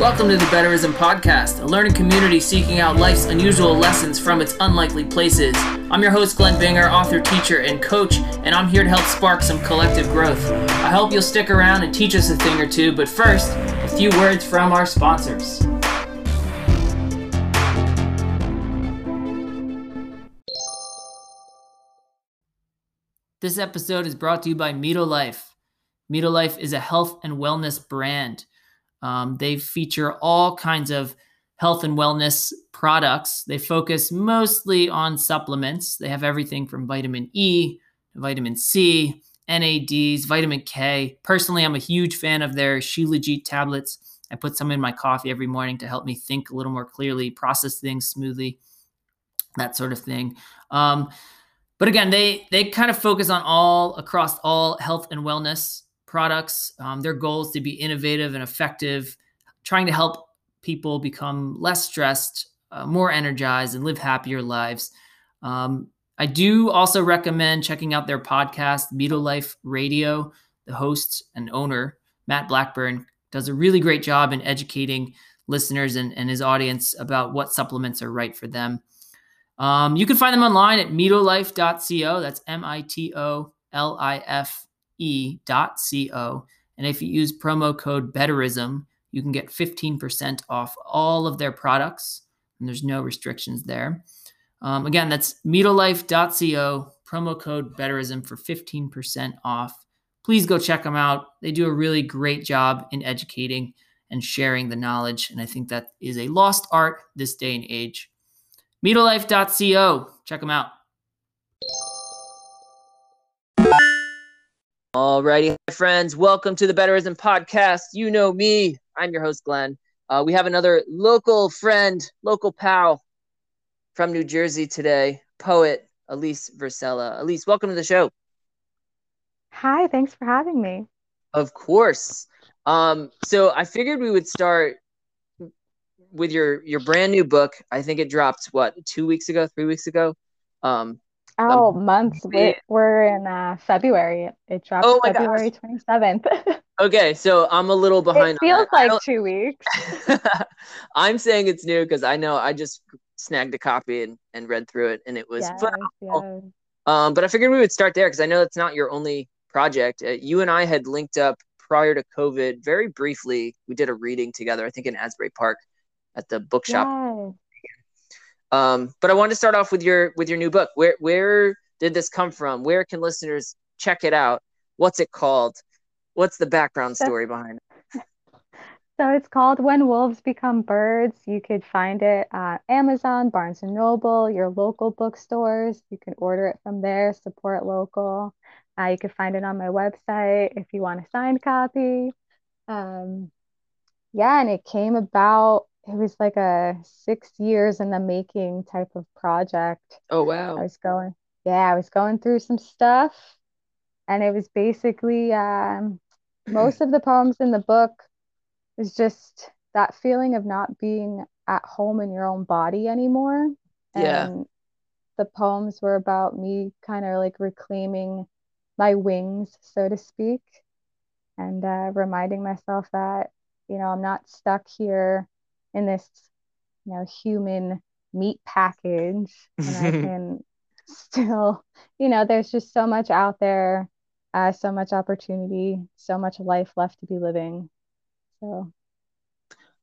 Welcome to the Betterism Podcast, a learning community seeking out life's unusual lessons from its unlikely places. I'm your host, Glen Binger, author, teacher, and coach, and I'm here to help spark some collective growth. I hope you'll stick around and teach us a thing or two, but first, a few words from our sponsors. This episode is brought to you by Mito Life. Mito Life is a health and wellness brand. Um, they feature all kinds of health and wellness products. They focus mostly on supplements. They have everything from vitamin E, vitamin C, NADs, vitamin K. Personally, I'm a huge fan of their Shilajit tablets. I put some in my coffee every morning to help me think a little more clearly, process things smoothly, that sort of thing. Um, but again, they they kind of focus on all across all health and wellness products. Um, their goal is to be innovative and effective, trying to help people become less stressed, uh, more energized, and live happier lives. Um, I do also recommend checking out their podcast, Mito Life Radio. The host and owner, Matt Blackburn, does a really great job in educating listeners and, and his audience about what supplements are right for them. Um, you can find them online at mitolife.co. That's M I T O L I F E.co. And if you use promo code BETTERISM, you can get 15% off all of their products. And there's no restrictions there. Um, again, that's mitolife.co, promo code BETTERISM for 15% off. Please go check them out. They do a really great job in educating and sharing the knowledge. And I think that is a lost art this day and age. Mitolife.co. Check them out. Alrighty, friends, welcome to the Betterism Podcast. You know me. I'm your host, Glen. Uh, we have another local friend, local pal from New Jersey today, poet Alise Versella. Alise, welcome to the show. Hi, thanks for having me. Of course. Um, so I figured we would start with your your brand new book. I think it dropped what two weeks ago, three weeks ago. Um, oh, months. We're, we're in uh, February. It dropped oh February twenty seventh. okay, so I'm a little behind. It feels like two weeks. I'm saying it's new because I know I just snagged a copy and, and read through it, and it was yes, yes. Um, but I figured we would start there because I know it's not your only project. Uh, you and I had linked up prior to COVID very briefly. We did a reading together, I think in Asbury Park at the bookshop. Yes. Um, but I wanted to start off with your with your new book. Where where did this come from? Where can listeners check it out? What's it called? What's the background story behind it? So it's called When Wolves Become Birds. You could find it at Amazon, Barnes and Noble, your local bookstores. You can order it from there, support local. Uh, you can find it on my website if you want a signed copy. Um, yeah, and it came about it was like a six years in the making type of project. Oh wow. I was going yeah, I was going through some stuff and it was basically um, most of the poems in the book is just that feeling of not being at home in your own body anymore. Yeah. And the poems were about me kind of like reclaiming my wings, so to speak, and uh, reminding myself that, you know, I'm not stuck here in this you know human meat package and i can still you know there's just so much out there uh, so much opportunity so much life left to be living so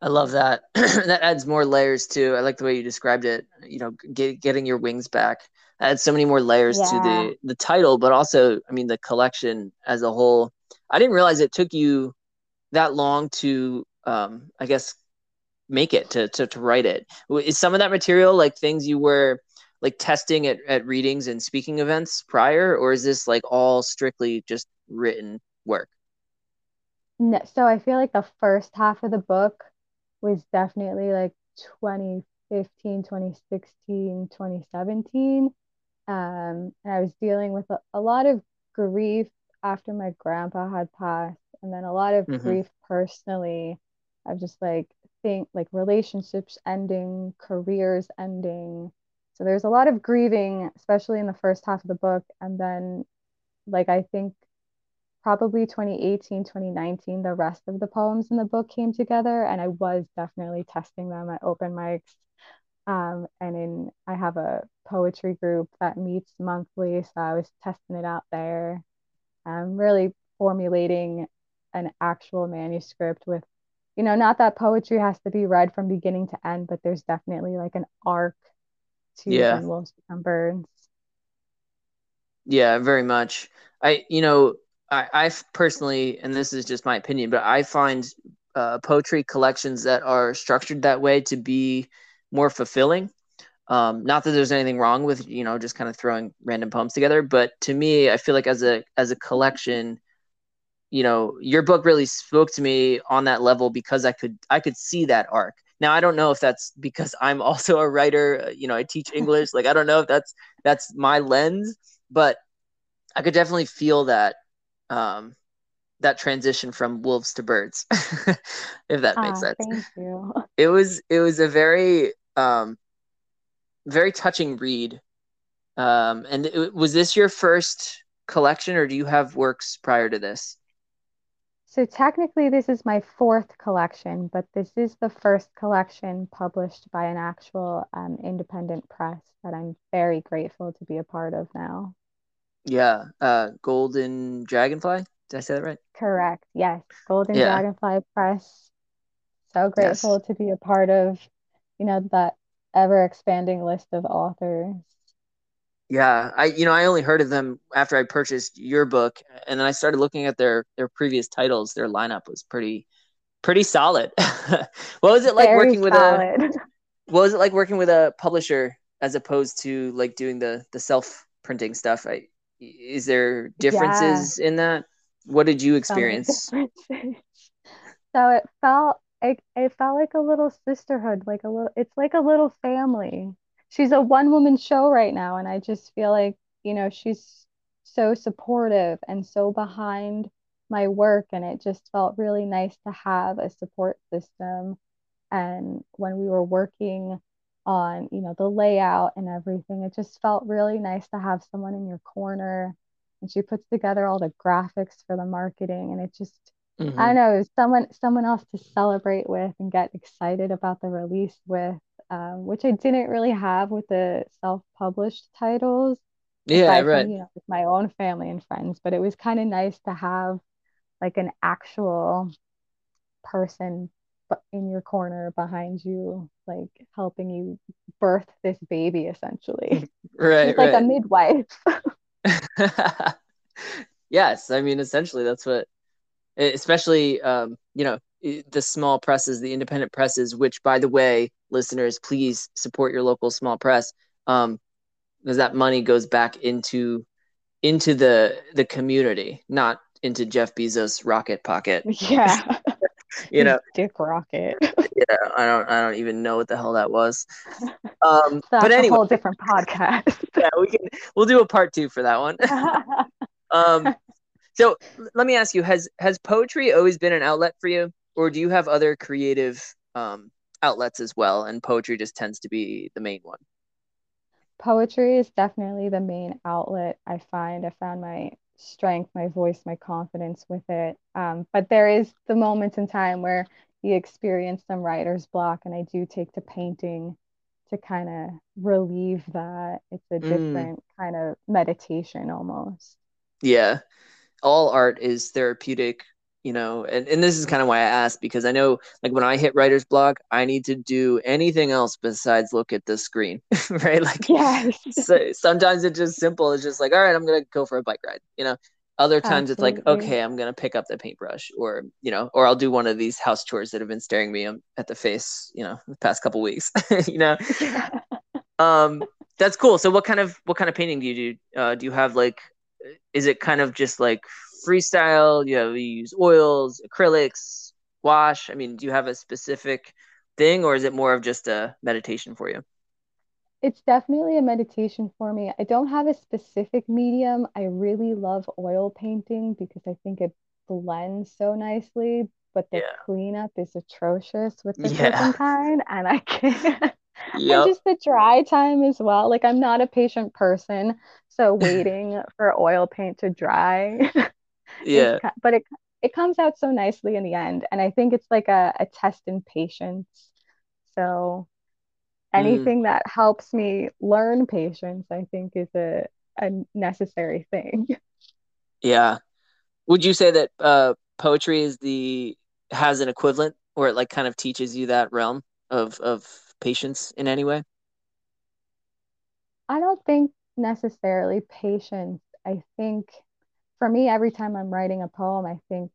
I love that. that adds more layers too. I like the way you described it. You know, get, getting your wings back adds so many more layers yeah. to the the title, but also, I mean, the collection as a whole. I didn't realize it took you that long to, um, I guess, make it to, to to write it. Is some of that material like things you were like testing at, at readings and speaking events prior or is this like all strictly just written work? No, so i feel like the first half of the book was definitely like 2015 2016 2017 um, and i was dealing with a, a lot of grief after my grandpa had passed and then a lot of mm-hmm. grief personally of just like think like relationships ending, careers ending. So there's a lot of grieving, especially in the first half of the book. And then, like, I think probably 2018, 2019, the rest of the poems in the book came together, and I was definitely testing them at open mics. Um, and in I have a poetry group that meets monthly, so I was testing it out there. I'm really formulating an actual manuscript with, you know, not that poetry has to be read from beginning to end, but there's definitely like an arc to Yeah. When Wolves Become Birds. Yeah, very much. I, you know, I, I personally, and this is just my opinion, but I find uh, poetry collections that are structured that way to be more fulfilling. Um, not that there's anything wrong with you know just kind of throwing random poems together, but to me, I feel like as a as a collection, you know, your book really spoke to me on that level because I could I could see that arc. Now I don't know if that's because I'm also a writer. Uh, you know, I teach English. like I don't know if that's that's my lens, but I could definitely feel that um, that transition from wolves to birds, if that makes Ah, sense. thank you. It was it was a very um, very touching read. Um, and it, was this your first collection, or do you have works prior to this? So technically, this is my fourth collection, but this is the first collection published by an actual um, independent press that I'm very grateful to be a part of now. Yeah, uh, Golden Dragonfly. Did I say that right? Correct. Yes, Golden Yeah. Dragonfly Press. So Yes. grateful to be a part of, you know, that ever expanding list of authors. Yeah, I you know I only heard of them after I purchased your book, and then I started looking at their their previous titles. Their lineup was pretty pretty solid. what was it like Very working with a what was it like working with a publisher as opposed to like doing the the self printing stuff? I, is there differences in that? What did you experience? So it felt it, it felt like a little sisterhood, like a little it's like a little family. She's a one woman show right now, and I just feel like, you know, she's so supportive and so behind my work, and it just felt really nice to have a support system. And when we were working on, you know, the layout and everything, it just felt really nice to have someone in your corner. And she puts together all the graphics for the marketing, and it just I hmm don't know, someone someone else to celebrate with and get excited about the release with, um, which I didn't really have with the self-published titles, Yeah, aside from, you know, with my own family and friends. But it was kind of nice to have like an actual person in your corner behind you, like helping you birth this baby, essentially. Right, like a midwife. Yes, I mean essentially that's what especially um, you know the small presses, the independent presses. Which, by the way, listeners, please support your local small press, um, because that money goes back into into the the community, not into Jeff Bezos' rocket pocket. Yeah, You know, dick rocket. yeah, I don't I don't even know what the hell that was. Um, but That's a whole different podcast. yeah, we can we'll do a part two for that one. Um, so let me ask you: has has poetry always been an outlet for you, or do you have other creative um, outlets as well? And poetry just tends to be the main one. Poetry is definitely the main outlet I find. I found my strength, my voice, my confidence with it. Um, but there is the moments in time where you experience some writer's block, and I do take to painting to kind of relieve that. It's a Mm, different kind of meditation almost. yeah, all art is therapeutic, you know, and, and this is kind of why I asked because I know like when I hit writer's block, I need to do anything else besides look at the screen, right? Like Yes, so, sometimes it's just simple. It's just like, all right, I'm gonna go for a bike ride, you know. Other times it's like, okay, I'm gonna pick up the paintbrush, or you know, or I'll do one of these house chores that have been staring me at the face, you know, the past couple weeks, you know. Yeah. Um, that's cool. So what kind of what kind of painting do you do? Uh, do you have like, is it kind of just like freestyle? You have you use oils, acrylics, wash? I mean, do you have a specific thing, or is it more of just a meditation for you? It's definitely a meditation for me. I don't have a specific medium. I really love oil painting because I think it blends so nicely, but the Yeah. cleanup is atrocious with the Yeah. turpentine, and I can't. And Yep. just the dry time as well. Like I'm not a patient person, so waiting for oil paint to dry yeah. but it it comes out so nicely in the end and i think it's like a, a test in patience. So mm. anything mm. that helps me learn patience i think is a, a necessary thing. Yeah. Would you say that uh, poetry is the has an equivalent or it like kind of teaches you that realm of of patience in any way? I don't think necessarily patience. I think for me, every time I'm writing a poem, I think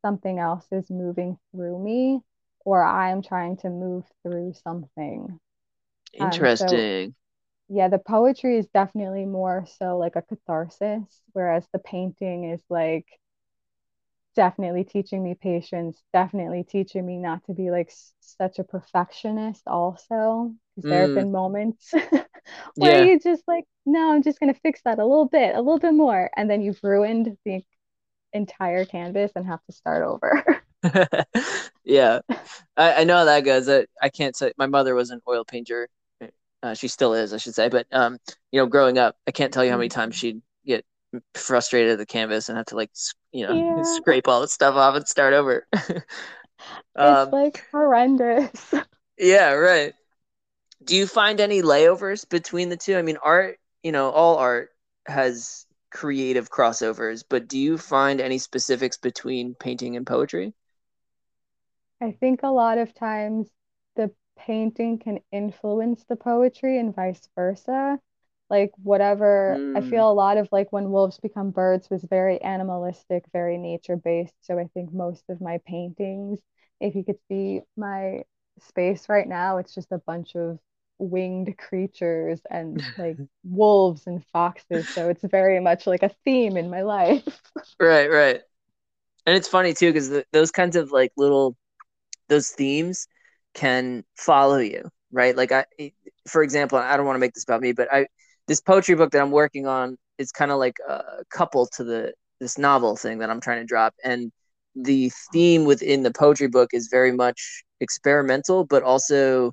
something else is moving through me or I'm trying to move through something. Interesting. Um, so, yeah, the poetry is definitely more so like a catharsis, whereas the painting is like definitely teaching me patience, definitely teaching me not to be like such a perfectionist, also. Because mm. there have been moments where yeah. you just like, no, I'm just going to fix that a little bit, a little bit more. And then you've ruined the entire canvas and have to start over. yeah, I, I, know how that goes. I, I can't say my mother was an oil painter. Uh, she still is, I should say. But um, you know, growing up, I can't tell you how many times she'd get frustrated at the canvas and have to like, you know, yeah. scrape all the stuff off and start over. um, it's like horrendous. Yeah, right. Do you find any layovers between the two? I mean, art, you know, all art has creative crossovers, but do you find any specifics between painting and poetry? I think a lot of times the painting can influence the poetry and vice versa. Like whatever, mm. I hmm. feel a lot of like when wolves become birds was very animalistic, very nature based. So I think most of my paintings, if you could see my space right now, it's just a bunch of winged creatures and like wolves and foxes. So it's very much like a theme in my life. right, right. And it's funny too because those kinds of like little those themes can follow you, right? Like I, for example, I don't want to make this about me, but I this poetry book that I'm working on is kind of like a couple to the this novel thing that I'm trying to drop, and the theme within the poetry book is very much experimental, but also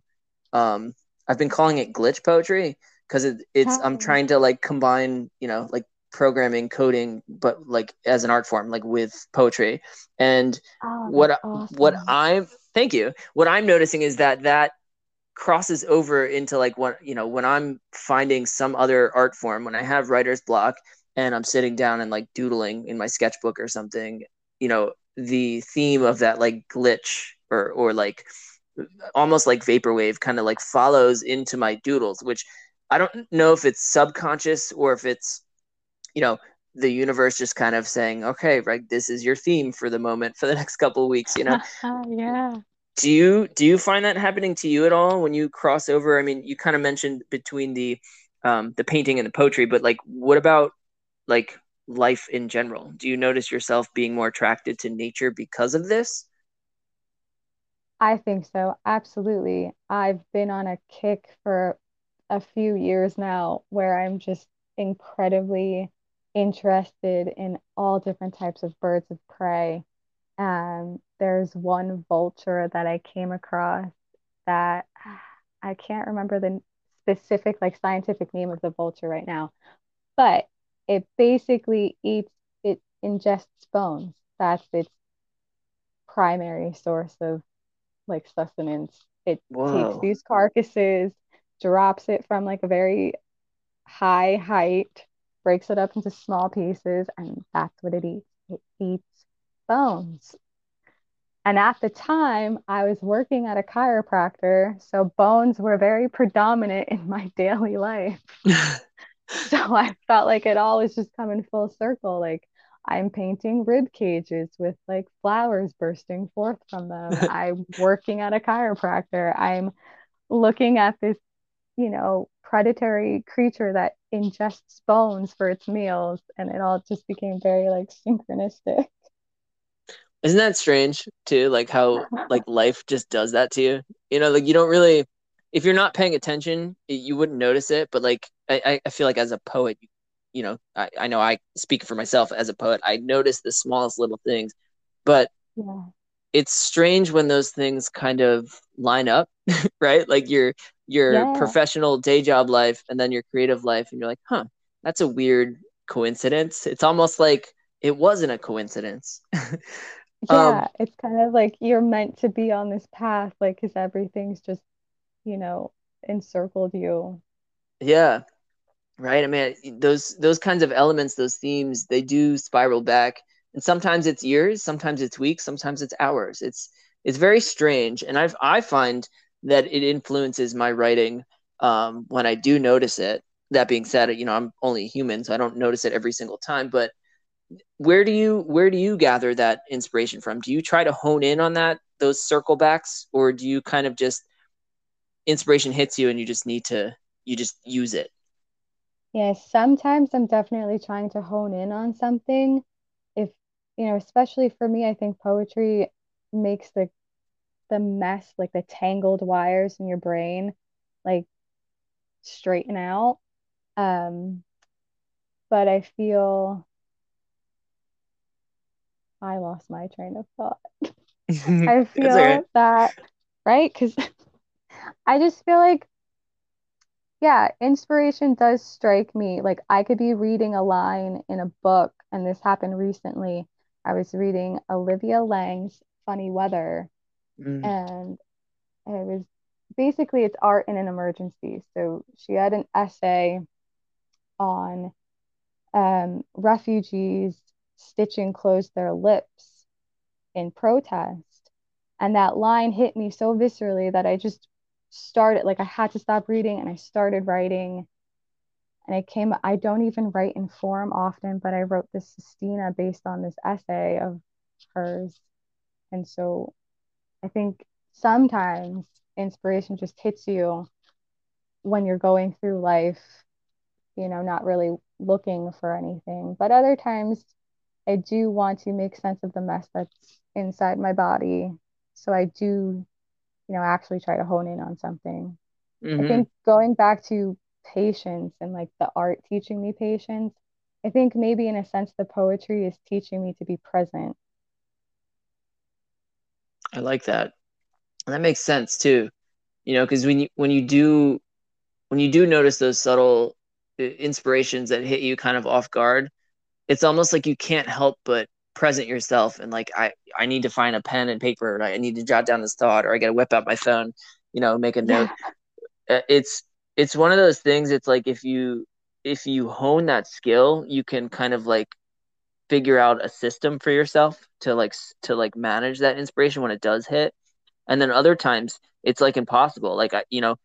um, I've been calling it glitch poetry because it, it's I'm oh. trying to like combine you know like programming coding but like as an art form like with poetry. And oh, what awesome. what i'm thank you. What i'm noticing is that that crosses over into like what you know when i'm finding some other art form when i have writer's block and i'm sitting down and like doodling in my sketchbook or something you know the theme of that like glitch or or like almost like vaporwave kind of like follows into my doodles which i don't know if it's subconscious or if it's you know the universe just kind of saying okay right this is your theme for the moment for the next couple of weeks you know? Yeah. Do you do you find that happening to you at all when you cross over? I mean you kind of mentioned between the um the painting and the poetry but like what about like life in general? Do you notice yourself being more attracted to nature because of this I think so. Absolutely. I've been on a kick for a few years now where I'm just incredibly interested in all different types of birds of prey. Um, there's one vulture that I came across that I can't remember the specific like scientific name of the vulture right now, but it basically eats it ingests bones. That's its primary source of like sustenance. It Whoa. takes these carcasses, drops it from like a very high height, breaks it up into small pieces, and that's what it eats. It eats bones. And at the time, I was working at a chiropractor, so bones were very predominant in my daily life. so I felt like it all was just coming full circle. Like I'm painting rib cages with like flowers bursting forth from them. I'm working at a chiropractor. I'm looking at this, you know, predatory creature that ingests bones for its meals. And it all just became very like synchronistic. Isn't that strange too? Like how like life just does that to you? You know, like you don't really if you're not paying attention, you wouldn't notice it. But like I, I feel like as a poet, you you know, I, I know I speak for myself as a poet. I notice the smallest little things, but yeah. it's strange when those things kind of line up, right? Like your your yeah. professional day job life and then your creative life, and you're like, huh, that's a weird coincidence. It's almost like it wasn't a coincidence. yeah, um, it's kind of like you're meant to be on this path, like, because everything's just, you know, encircled you. Yeah. Right. I mean, those those kinds of elements, those themes, they do spiral back, and sometimes it's years, sometimes it's weeks, sometimes it's hours. It's it's very strange, and I I find that it influences my writing um, when I do notice it. That being said, you know, I'm only human, so I don't notice it every single time. But where do you where do you gather that inspiration from? Do you try to hone in on that those circle backs, or do you kind of just inspiration hits you and you just need to you just use it? Yeah, sometimes I'm definitely trying to hone in on something. If you know, especially for me, I think poetry makes the the mess, like the tangled wires in your brain, like straighten out. Um, but I feel I lost my train of thought. I feel okay. that, right? Because I just feel like, yeah, inspiration does strike me. Like I could be reading a line in a book, and this happened recently. I was reading Olivia Laing's Funny Weather, mm. and it was basically it's art in an emergency. So she had an essay on um, refugees stitching closed their lips in protest. And that line hit me so viscerally that I just started, like, I had to stop reading and I started writing. And I came, I don't even write in form often, but I wrote this Sestina based on this essay of hers. And so I think sometimes inspiration just hits you when you're going through life, you know, not really looking for anything. But other times I do want to make sense of the mess that's inside my body. So I do, you know, actually try to hone in on something. Mm-hmm. I think going back to patience and like the art teaching me patience, I think maybe in a sense the poetry is teaching me to be present. I like that. And that makes sense too. You know, because when you when you do when you do notice those subtle uh, inspirations that hit you kind of off guard, it's almost like you can't help but present yourself and like I I need to find a pen and paper and I need to jot down this thought or I got to whip out my phone, you know, make a note. Yeah. Uh, it's it's one of those things it's like if you if you hone that skill, you can kind of like figure out a system for yourself to like to like manage that inspiration when it does hit. And then other times it's like impossible. Like I, you know,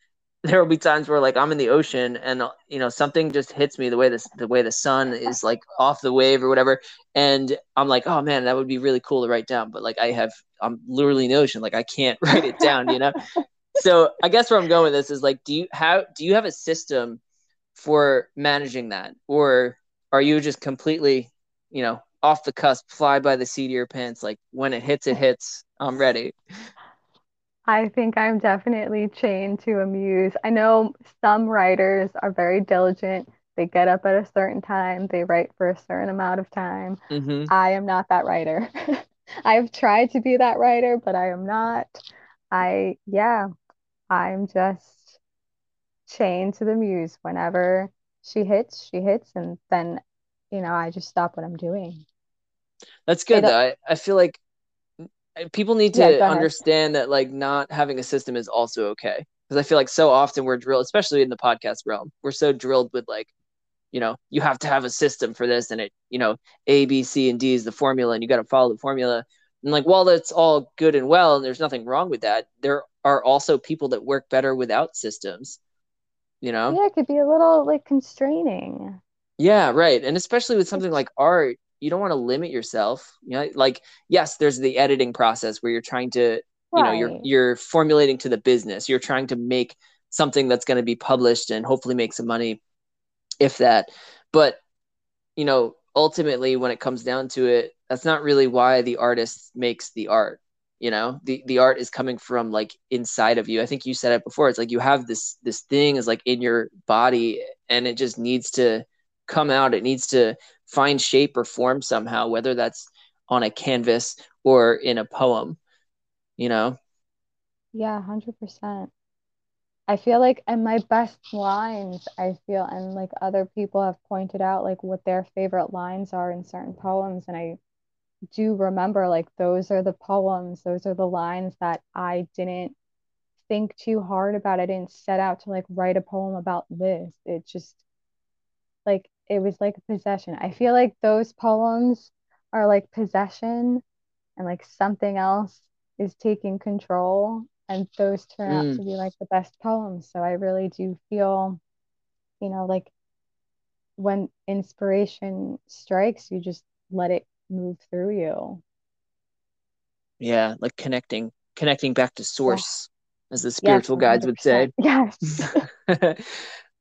there will be times where like I'm in the ocean and you know something just hits me the way this the way the sun is like off the wave or whatever. And I'm like oh man that would be really cool to write down. But like I have I'm literally in the ocean. Like I can't write it down you know? So I guess where I'm going with this is like do you how do you have a system for managing that? Or are you just completely you know off the cusp fly by the seat of your pants like when it hits it hits I'm ready I think I'm definitely chained to a muse. I know some writers are very diligent. They get up at a certain time, they write for a certain amount of time. Mm-hmm. I am not that writer. I've tried to be that writer, but I am not. I, yeah, I'm just chained to the muse. Whenever she hits, she hits, and then, you know, I just stop what I'm doing. That's good. I, I feel like people need to yeah, understand that like not having a system is also okay. Because i feel like so often we're drilled especially in the podcast realm we're so drilled with like you know you have to have a system for this and it you know a b c and d is the formula and you got to follow the formula. And like while that's all good and well and there's nothing wrong with that there are also people that work better without systems you know? Yeah it could be a little like constraining. Yeah right. And especially with something like art you don't want to limit yourself you know like yes there's the editing process where you're trying to you know you're you're formulating to the business. You're trying to make something that's going to be published and hopefully make some money if that. But you know ultimately when it comes down to it that's not really why the artist makes the art you know? The the art is coming from like inside of you. I think you said it before. It's like you have this this thing is like in your body and it just needs to come out. It needs to find shape or form somehow, whether that's on a canvas or in a poem, you know? Yeah, 100%. I feel like and my best lines, I feel and like other people have pointed out like what their favorite lines are in certain poems and I do remember like those are the poems, those are the lines that I didn't think too hard about. I didn't set out to like write a poem about this. It just like it was like a possession. I feel like those poems are like possession and like something else is taking control and those turn out to Mm, be like the best poems. So I really do feel, you know, like when inspiration strikes, you just let it move through you. yeah, like connecting connecting back to Yeah. source, as the Yes, spiritual guides would 100%. say. Yes.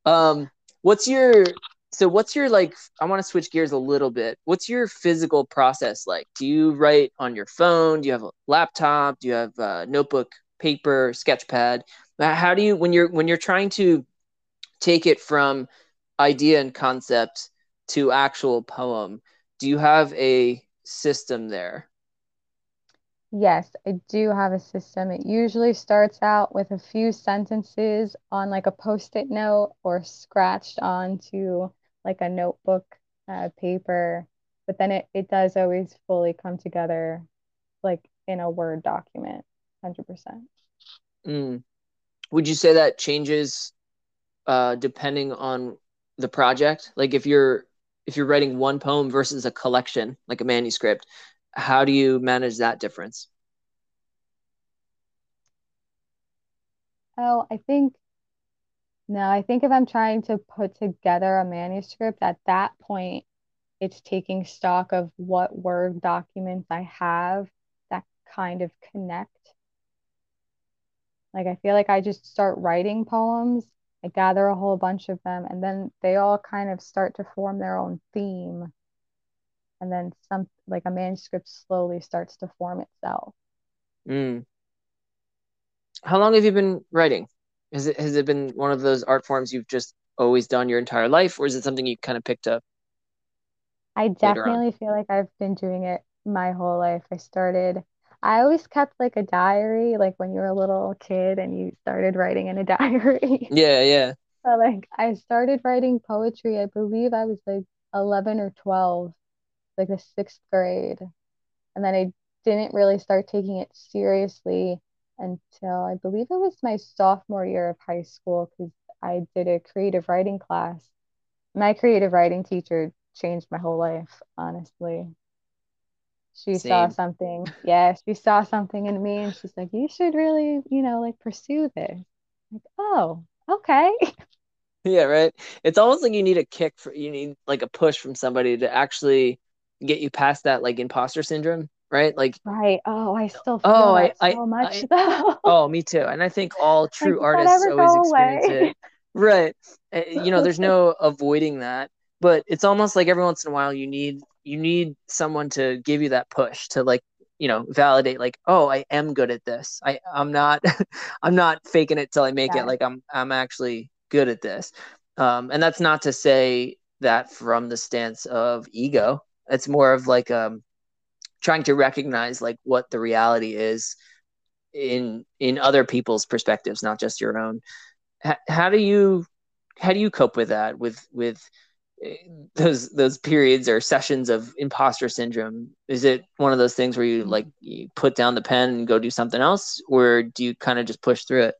Um, what's your so what's your like I want to switch gears a little bit. What's your physical process like? Do you write on your phone? Do you have a laptop? Do you have a notebook, paper, sketch pad? Uh, How do you when you're when you're trying to take it from idea and concept to actual poem, do you have a system there? Yes, I do have a system. It usually starts out with a few sentences on like a post-it note or scratched onto like a notebook uh, paper, but then it, it does always fully come together like in a Word document, 100%. Mm. Would you say that changes uh, depending on the project? Like if you're if you're writing one poem versus a collection, like a manuscript, how do you manage that difference? Oh, I think no, I think if I'm trying to put together a manuscript at that point, it's taking stock of what Word documents I have that kind of connect. Like I feel like I just start writing poems, I gather a whole bunch of them, and then they all kind of start to form their own theme. And then some like a manuscript slowly starts to form itself. Mm. How long have you been writing? Has it has it been one of those art forms you've just always done your entire life, or is it something you kind of picked up I definitely feel like I've been doing it my whole life. I started, I always kept like a diary, like when you were a little kid and you started writing in a diary. Yeah, yeah. But like I started writing poetry, I believe I was like 11 or 12, like the sixth grade. And then I didn't really start taking it seriously until I believe it was my sophomore year of high school because I did a creative writing class. My creative writing teacher changed my whole life, honestly. She saw something, yeah, she saw something in me and she's like, you should really, you know, like pursue this. Like, oh, okay. Yeah, right. It's almost like you need a kick for you need like a push from somebody to actually get you past that like imposter syndrome, right? Like, Right. Oh, I still feel oh, I, I, so much I, though. oh, me too. And I think all true that artists always experience away? it. Right. Uh, You know, there's no avoiding that, but it's almost like every once in a while you need you need someone to give you that push to like, you know, validate like, oh, I am good at this. I I'm not I'm not faking it till I make it. Like I'm I'm actually good at this. Um, and that's not to say that from the stance of ego. It's more of like um trying to recognize like what the reality is in in other people's perspectives, not just your own. H- how do you how do you cope with that with with eh, those those periods or sessions of imposter syndrome? Is it one of those things where you like you put down the pen and go do something else, or do you kind of just push through it?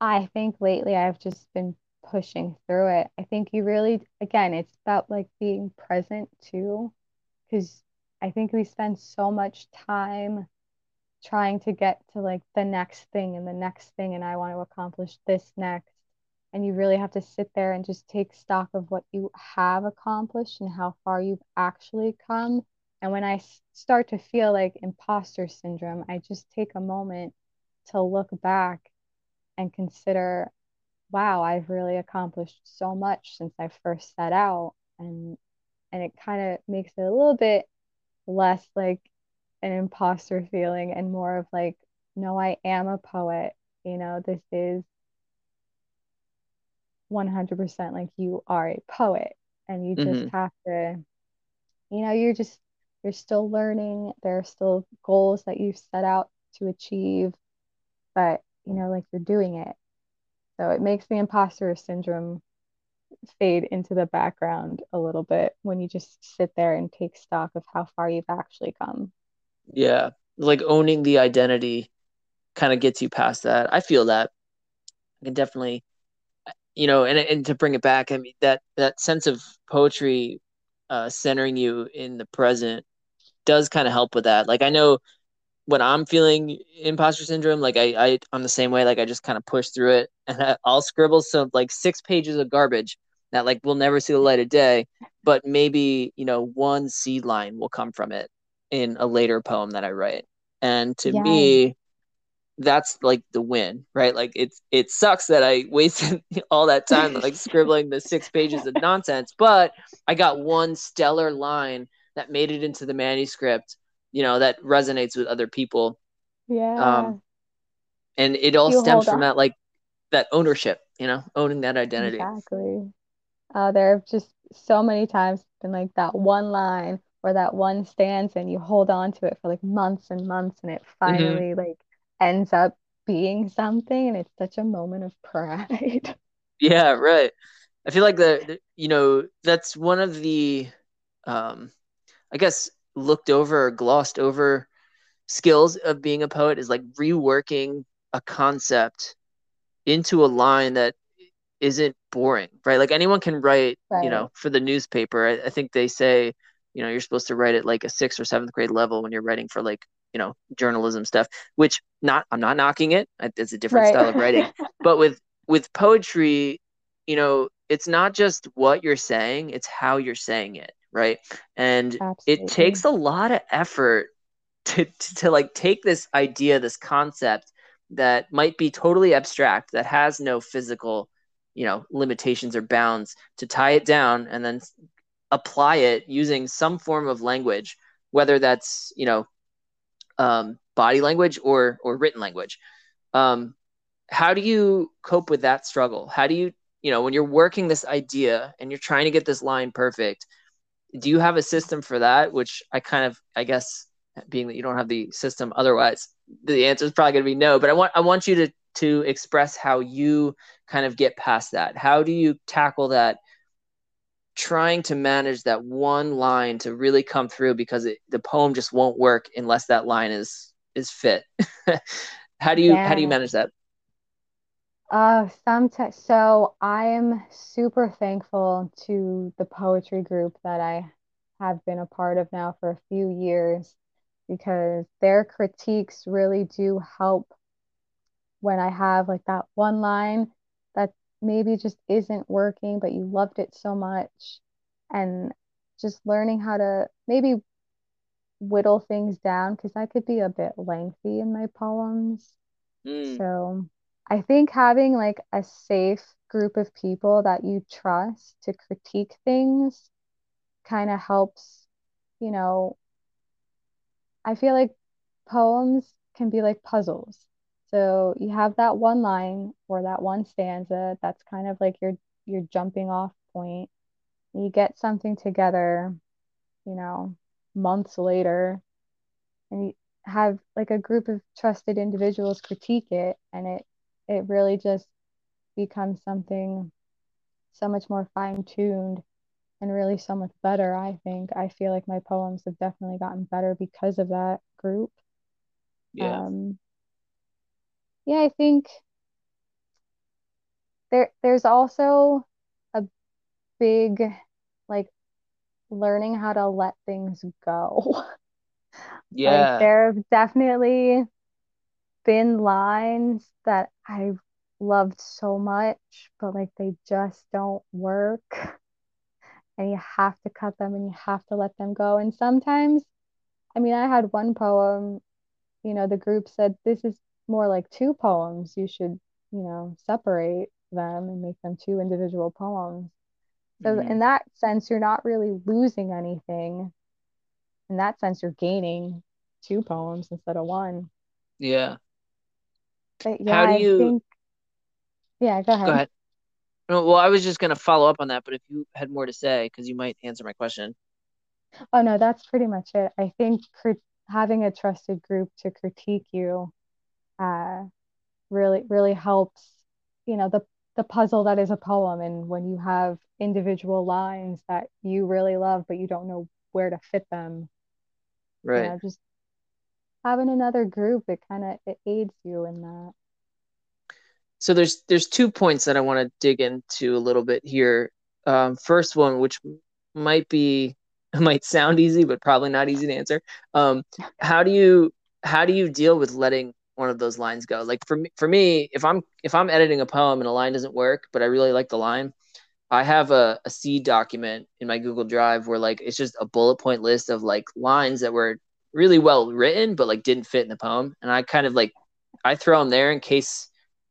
I think lately I've just been pushing through it. I think you really, again, it's about like being present too, because I think we spend so much time trying to get to like the next thing and the next thing, and I want to accomplish this next. And you really have to sit there and just take stock of what you have accomplished and how far you've actually come. And when I start to feel like imposter syndrome, I just take a moment to look back and consider, wow, I've really accomplished so much since I first set out. And and it kind of makes it a little bit less like an imposter feeling and more of like, no, I am a poet. You know, this is 100% like you are a poet and you just hmm have to, you know, you're just, you're still learning. There are still goals that you've set out to achieve, but, you know, like you're doing it. So it makes the imposter syndrome fade into the background a little bit when you just sit there and take stock of how far you've actually come. Yeah. Like owning the identity kind of gets you past that. I feel that. I can definitely you know, and and to bring it back, I mean that that sense of poetry uh centering you in the present does kind of help with that. Like I know when I'm feeling imposter syndrome, like I, I I'm the same way. Like I just kind of push through it, and I, I'll scribble some like six pages of garbage that like will never see the light of day. But maybe you know one seed line will come from it in a later poem that I write. And to yeah. me, that's like the win, right? Like it's it sucks that I wasted all that time like scribbling the six pages of nonsense, but I got one stellar line that made it into the manuscript you know that resonates with other people. Yeah. Um and it all you stems from that like that ownership you know owning that identity. Exactly. Uh there have just so many times been like that one line or that one stance and you hold on to it for like months and months and it mm-hmm. finally mm-hmm. like ends up being something and it's such a moment of pride. Yeah right. I feel like the, the you know that's one of the um i guess looked over or glossed over skills of being a poet is like reworking a concept into a line that isn't boring, right? Like anyone can write, right. you know, for the newspaper. I, I, think they say, you know, you're supposed to write at like a sixth or seventh grade level when you're writing for like, you know, journalism stuff, which not, I'm not knocking it. It's a different right. style of writing. but with, with poetry, you know, it's not just what you're saying, it's how you're saying it right? And Absolutely. it takes a lot of effort to, to, to like take this idea, this concept that might be totally abstract, that has no physical, you know, limitations or bounds, to tie it down and then apply it using some form of language, whether that's you know, um, body language or or written language. Um, how do you cope with that struggle? How do you you know when you're working this idea and you're trying to get this line perfect? Do you have a system for that? Which I kind of, I guess, being that you don't have the system, otherwise the answer is probably going to be no. But I want I want you to to express how you kind of get past that. How do you tackle that? Trying to manage that one line to really come through because it, the poem just won't work unless that line is is fit. how do you yeah. how do you manage that? Uh, sometimes. So I am super thankful to the poetry group that I have been a part of now for a few years because their critiques really do help when I have like that one line that maybe just isn't working, but you loved it so much. And just learning how to maybe whittle things down because I could be a bit lengthy in my poems. Mm. So I think having like a safe group of people that you trust to critique things kind of helps, you know. I feel like poems can be like puzzles. So you have that one line or that one stanza that's kind of like your your jumping off point. You get something together, you know, months later, and you have like a group of trusted individuals critique it and it it really just becomes something so much more fine tuned and really so much better. I think I feel like my poems have definitely gotten better because of that group. Yeah. Um, yeah, I think there there's also a big like learning how to let things go. Yeah. like there have definitely been lines that I've loved so much, but like they just don't work. And you have to cut them and you have to let them go. And sometimes, I mean, I had one poem, you know, the group said, this is more like two poems. You should, you know, separate them and make them two individual poems. So, mm-hmm. in that sense, you're not really losing anything. In that sense, you're gaining two poems instead of one. Yeah. But yeah, How do you? I think... Yeah, go ahead. Go ahead. well, I was just going to follow up on that, but if you had more to say, because you might answer my question. Oh no, that's pretty much it. I think cr- having a trusted group to critique you, uh, really really helps you know, the the puzzle that is a poem and when you have individual lines that you really love but you don't know where to fit them. Right. You know, just having another group, it kind of it aids you in that. So there's there's two points that I want to dig into a little bit here. Um, first one, which might be might sound easy, but probably not easy to answer. Um, how do you how do you deal with letting one of those lines go? Like for me, for me, if I'm if I'm editing a poem and a line doesn't work, but I really like the line, I have a, a seed document in my Google Drive where like it's just a bullet point list of like lines that were really well written, but like didn't fit in the poem, and I kind of like I throw them there in case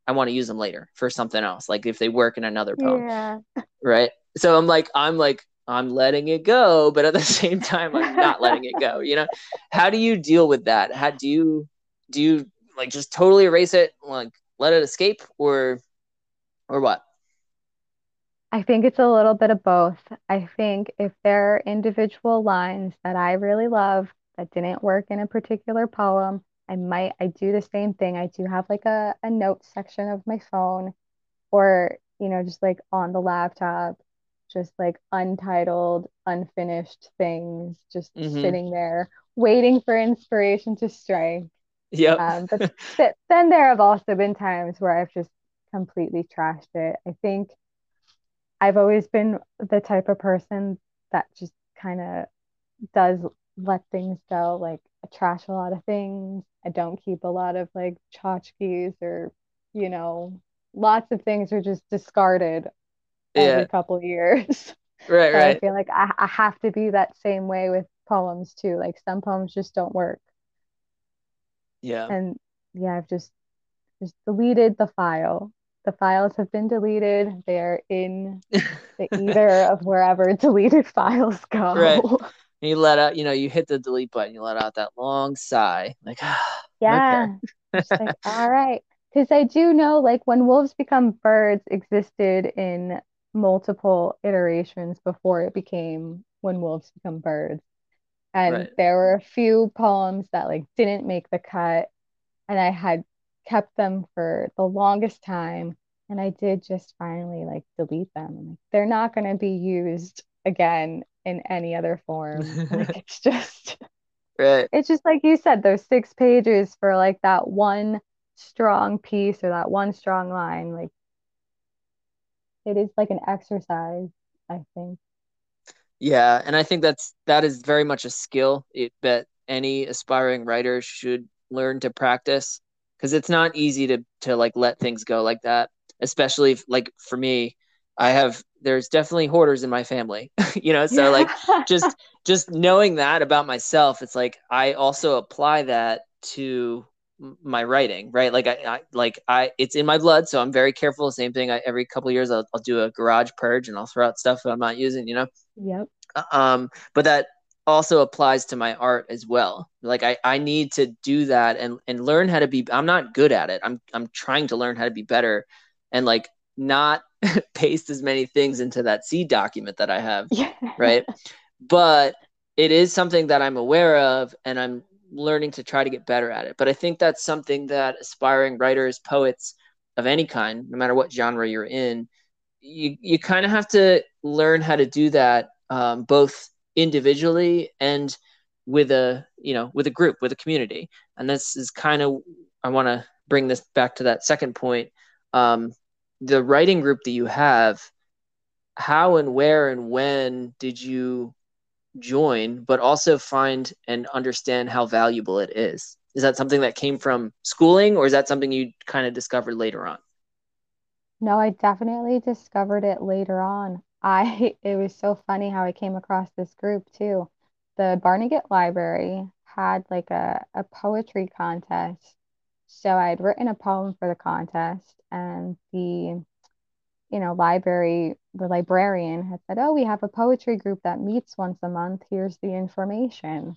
I want to use them later for something else, like if they work in another poem, Yeah. right? So I'm like I'm like I'm letting it go, but at the same time, I'm not letting it go. You know, how do you deal with that? How do you do you like just totally erase it, like let it escape, or or what? I think it's a little bit of both. I think if there are individual lines that I really love that didn't work in a particular poem, I might I do the same thing. I do have like a, a notes section of my phone or, you know, just like on the laptop, just like untitled, unfinished things just Mhm. sitting there waiting for inspiration to strike. Yep. Um, but th- then there have also been times where I've just completely trashed it. I think I've always been the type of person that just kind of does let things go. Like I trash a lot of things. I don't keep a lot of like tchotchkes or, you know, lots of things are just discarded every yeah. couple years. Right. And I Right. feel like I, I have to be that same way with poems too. Like some poems just don't work. Yeah. And yeah, I've just just deleted the file. The files have been deleted. They're in the ether of wherever deleted files go. Right. And you let out, you know, you hit the delete button, you let out that long sigh, like, ah, Yeah. Just like, all right. Because I do know, like, when wolves become birds existed in multiple iterations before it became when wolves become birds. And Right. there were a few poems that, like, didn't make the cut. And I had kept them for the longest time. And I did just finally, like, delete them. And, like, they're not going to be used again in any other form. Like, it's just right. it's just like you said, those six pages for like that one strong piece or that one strong line. Like it is like an exercise, I think. Yeah, and I think that's that is very much a skill it, that any aspiring writer should learn to practice because it's not easy to to like let things go like that, especially if, like for me, I have there's definitely hoarders in my family, you know, so like just just knowing that about myself, it's like I also apply that to my writing, right? Like I, I like I it's in my blood, so I'm very careful. Same thing. I, every couple of years, I'll, I'll do a garage purge and I'll throw out stuff that I'm not using, you know. Yep. Um, but that also applies to my art as well. Like I, I need to do that and and learn how to be. I'm not good at it. I'm I'm trying to learn how to be better, and like not paste as many things into that seed document that I have Yeah. right? But it is something that I'm aware of and I'm learning to try to get better at it. But I think that's something that aspiring writers, poets of any kind, no matter what genre you're in, you, you kind of have to learn how to do that um, both individually and with a you know with a group with a community and this is kind of i want to bring this back to that second point um, the writing group that you have how and where and when did you join, but also find and understand how valuable it is? Is that something that came from schooling or is that something you kind of discovered later on? No, I definitely discovered it later on. I it was so funny how I came across this group too. The Barnegat Library had like a, a poetry contest. So I'd written a poem for the contest and the you know, library, the librarian had said, Oh, we have a poetry group that meets once a month. Here's the information.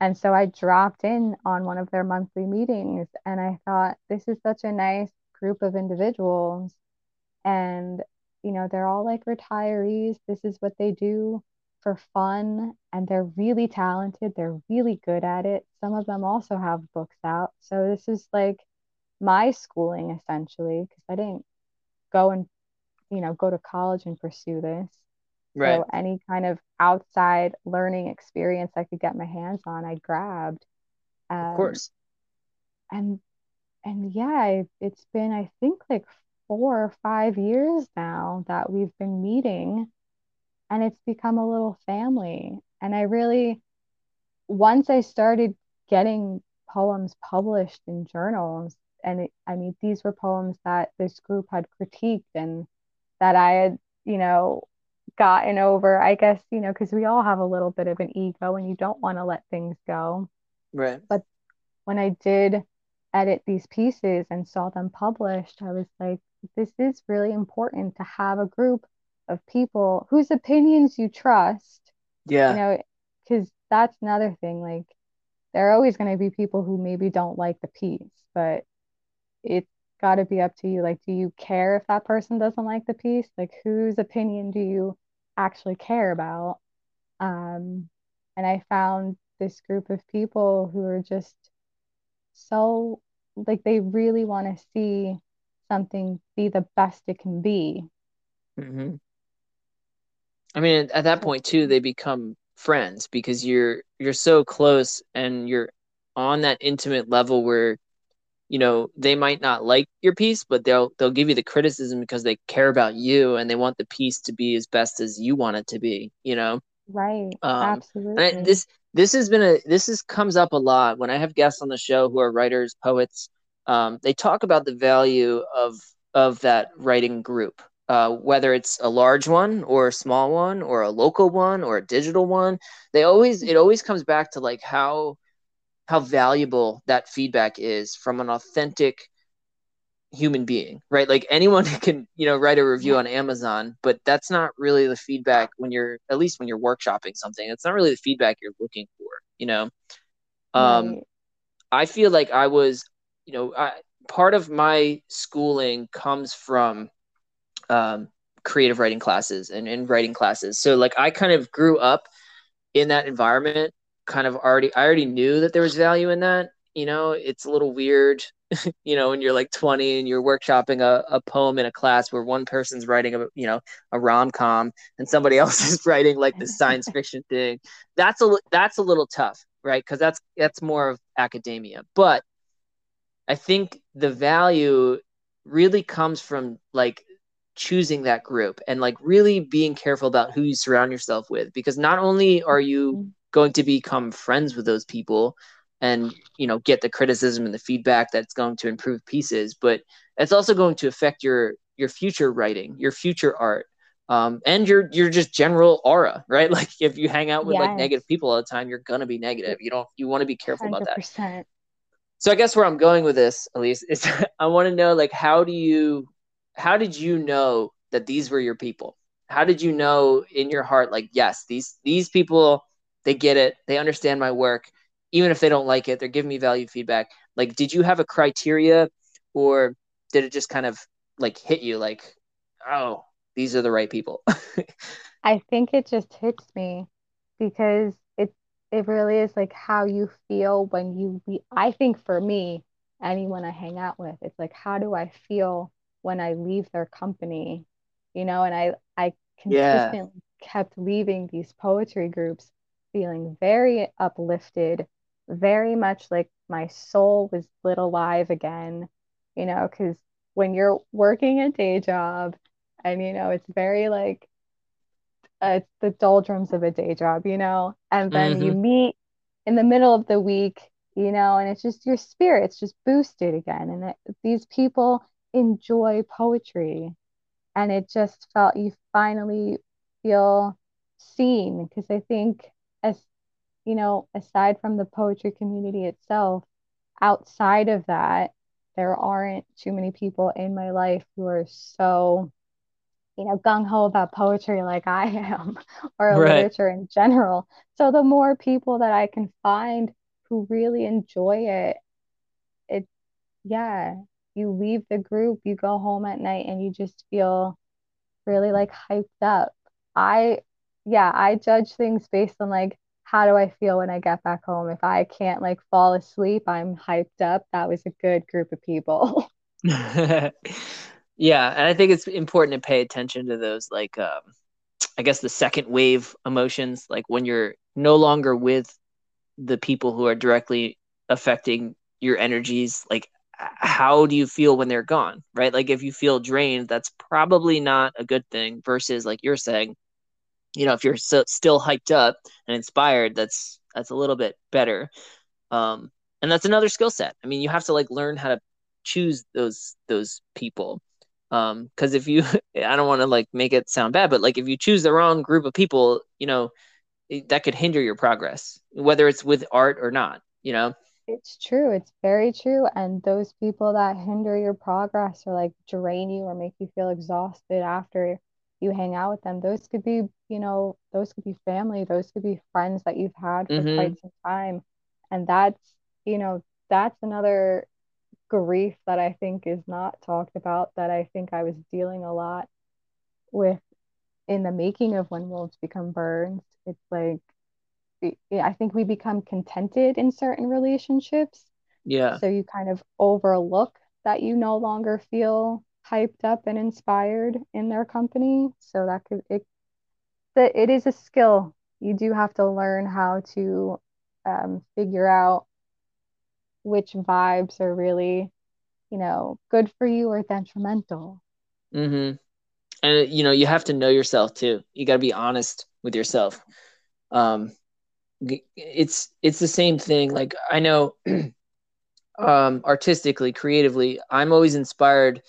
And so I dropped in on one of their monthly meetings and I thought, this is such a nice group of individuals. And, you know, they're all like retirees. This is what they do for fun. And they're really talented. They're really good at it. Some of them also have books out. So this is like my schooling essentially, because I didn't go and you know go to college and pursue this right so any kind of outside learning experience i could get my hands on i grabbed um, of course and and yeah it's been i think like four or five years now that we've been meeting and it's become a little family. And i really once i started getting poems published in journals and it, i mean these were poems that this group had critiqued and that i had you know gotten over i guess you know because we all have a little bit of an ego and you don't want to let things go. Right. But when i did edit these pieces and saw them published i was like this is really important to have a group of people whose opinions you trust yeah you know because that's another thing like there are always going to be people who maybe don't like the piece, but it's got to be up to you. Like, do you care if that person doesn't like the piece? Like, whose opinion do you actually care about? Um, and I found this group of people who are just so like they really want to see something be the best it can be. Mm-hmm. I mean, at that point too, they become friends because you're you're so close and you're on that intimate level where you know they might not like your piece but they'll they'll give you the criticism because they care about you and they want the piece to be as best as you want it to be you know? Right. Um, absolutely. I, this this has been a this is comes up a lot when i have guests on the show who are writers poets um, they talk about the value of of that writing group uh, whether it's a large one or a small one or a local one or a digital one they always it always comes back to like how how valuable that feedback is from an authentic human being right? Like anyone can you know write a review on amazon but that's not really the feedback when you're at least when you're workshopping something it's not really the feedback you're looking for you know? Um right. i feel like i was you know I, part of my schooling comes from um, creative writing classes and, in writing classes. So like I kind of grew up in that environment, kind of already I already knew that there was value in that. You know, it's a little weird, you know, when you're like 20 and you're workshopping a, a poem in a class where one person's writing a you know a rom com and somebody else is writing like the science fiction thing. That's a that's a little tough, right? Because that's that's more of academia. But I think the value really comes from like choosing that group and like really being careful about who you surround yourself with because not only are you mm-hmm. going to become friends with those people and you know get the criticism and the feedback that's going to improve pieces but it's also going to affect your your future writing your future art um, and your your just general aura right like if you hang out with yes. like negative people all the time you're gonna be negative you don't you want to be careful 100%. about that so i guess where i'm going with this Alise is i want to know like how do you how did you know that these were your people? How did you know in your heart, like, yes, these these people, they get it, they understand my work, even if they don't like it, they're giving me value feedback. Like, did you have a criteria, or did it just kind of like hit you, like, oh, these are the right people? I think it just hits me because it it really is like how you feel when you I think for me, anyone I hang out with, it's like how do I feel when I leave their company, you know, and I I consistently yeah. kept leaving these poetry groups feeling very uplifted, very much like my soul was lit alive again, you know, because when you're working a day job and you know it's very like uh, it's the doldrums of a day job, you know, and then mm-hmm. you meet in the middle of the week, you know, and it's just your spirit's just boosted again. And it, these people enjoy poetry. And it just felt you finally feel seen. Because i think as you know aside from the poetry community itself outside of that there aren't too many people in my life who are so you know gung-ho about poetry like i am or right. literature in general. So the more people that i can find who really enjoy it it yeah you leave the group, you go home at night and you just feel really like hyped up. I, yeah, I judge things based on like, how do I feel when I get back home? If I can't like fall asleep, I'm hyped up. That was a good group of people. Yeah, and I think it's important to pay attention to those like um I guess the second wave emotions, like when you're no longer with the people who are directly affecting your energies, like how do you feel when they're gone, right? Like if you feel drained, that's probably not a good thing versus like you're saying, you know, if you're so, still hyped up and inspired, that's that's a little bit better. Um and that's another skill set. I mean, you have to like learn how to choose those those people um because if you i don't want to like make it sound bad but like if you choose the wrong group of people you know that could hinder your progress whether it's with art or not you know it's true it's very true and those people that hinder your progress or like drain you or make you feel exhausted after you hang out with them those could be you know those could be family those could be friends that you've had for mm-hmm. quite some time and that's you know that's another grief that I think is not talked about that I think I was dealing a lot with in the making of When Wolves Become Birds. It's like, I think we become contented in certain relationships. Yeah. So you kind of overlook that you no longer feel hyped up and inspired in their company. So that could, it, that it is a skill. You do have to learn how to um, figure out which vibes are really, you know, good for you or detrimental. Mm-hmm. And you know, you have to know yourself too. You got to be honest with yourself. Um, it's it's the same thing. Like I know, um, artistically, creatively, I'm always inspired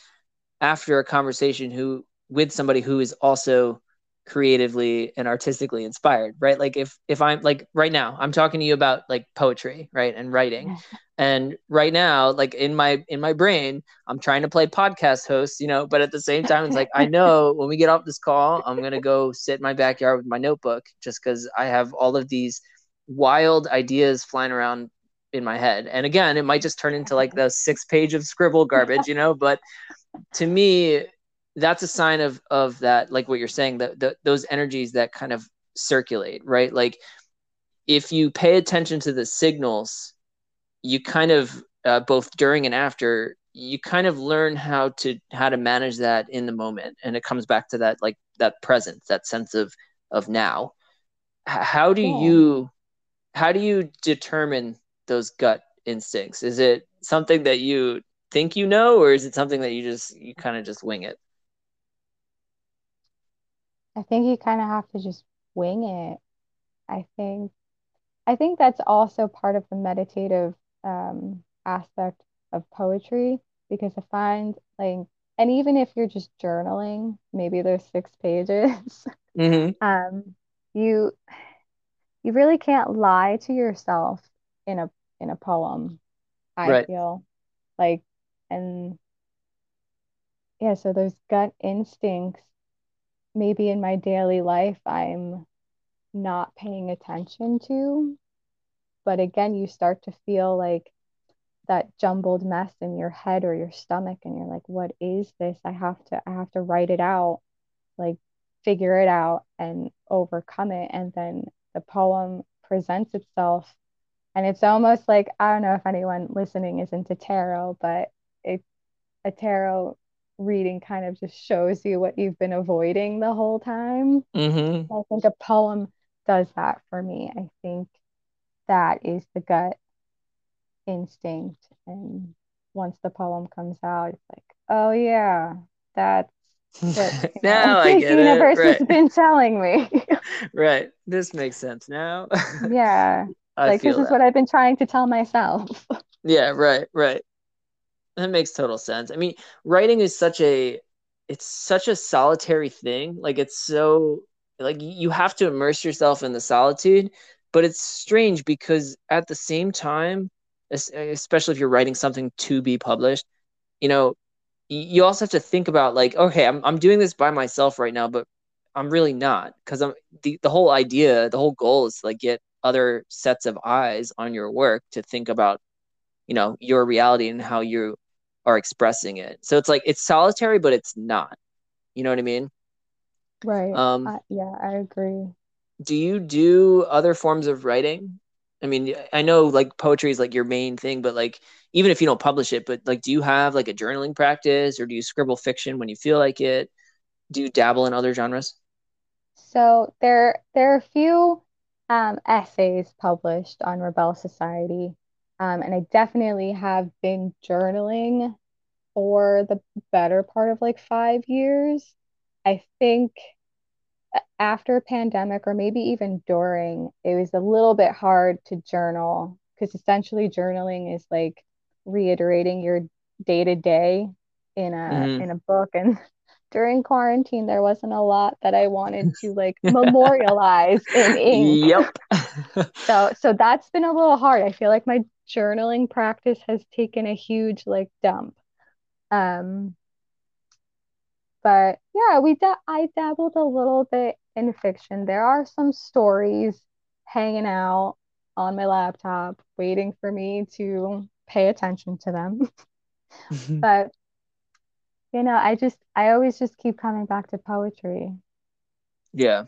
after a conversation who with somebody who is also creatively and artistically inspired right? Like if if i'm like right now i'm talking to you about like poetry right and writing. And right now like in my in my brain i'm trying to play podcast host you know but at the same time it's like i know when we get off this call i'm going to go sit in my backyard with my notebook just because i have all of these wild ideas flying around in my head. And again it might just turn into like the six page of scribble garbage you know but to me that's a sign of of that like what you're saying that the, those energies that kind of circulate right? Like if you pay attention to the signals you kind of uh, both during and after you kind of learn how to how to manage that in the moment. And it comes back to that like that presence that sense of of now. How do yeah. you how do you determine those gut instincts is it something that you think you know or is it something that you just you kind of just wing it I think you kind of have to just wing it. I think I think that's also part of the meditative um, aspect of poetry because I find like and even if you're just journaling, maybe there's six pages, mm-hmm. um, you you really can't lie to yourself in a in a poem. I right. feel like and yeah, so those gut instincts maybe in my daily life I'm not paying attention to. But again, you start to feel like that jumbled mess in your head or your stomach and you're like what is this i have to i have to write it out like figure it out and overcome it and then the poem presents itself and it's almost like i don't know if anyone listening is into tarot but it's a tarot reading kind of just shows you what you've been avoiding the whole time. Mm-hmm. I think a poem does that for me. I think that is the gut instinct. And once the poem comes out, it's like, oh, yeah, that's what now I get universe it. Right. has been telling me. right. This makes sense now. yeah. like this that. is what I've been trying to tell myself. yeah, right, right. That makes total sense. I mean, writing is such a it's such a solitary thing. Like it's so like you have to immerse yourself in the solitude, but it's strange because at the same time, especially if you're writing something to be published, you know, you also have to think about like, okay, I'm I'm doing this by myself right now, but I'm really not because I'm the, the whole idea, the whole goal is to like get other sets of eyes on your work to think about, you know, your reality and how you are expressing it. So it's like it's solitary, but it's not. You know what I mean? Right. Um, yeah, I agree. Do you do other forms of writing? I mean, I know like poetry is like your main thing, but like even if you don't publish it, but like, do you have like a journaling practice or do you scribble fiction when you feel like it? Do you dabble in other genres? So there, there are a few um, essays published on Rebelle Society, um, and I definitely have been journaling for the better part of like five years. I think after a pandemic or maybe even during, it was a little bit hard to journal because essentially journaling is like reiterating your day to day in a mm-hmm. in a book and during quarantine there wasn't a lot that I wanted to like memorialize in ink. Yep. so so that's been a little hard. I feel like my journaling practice has taken a huge like dump. Um but yeah, we da- I dabbled a little bit in fiction. There are some stories hanging out on my laptop waiting for me to pay attention to them. but you know, I just I always just keep coming back to poetry. Yeah.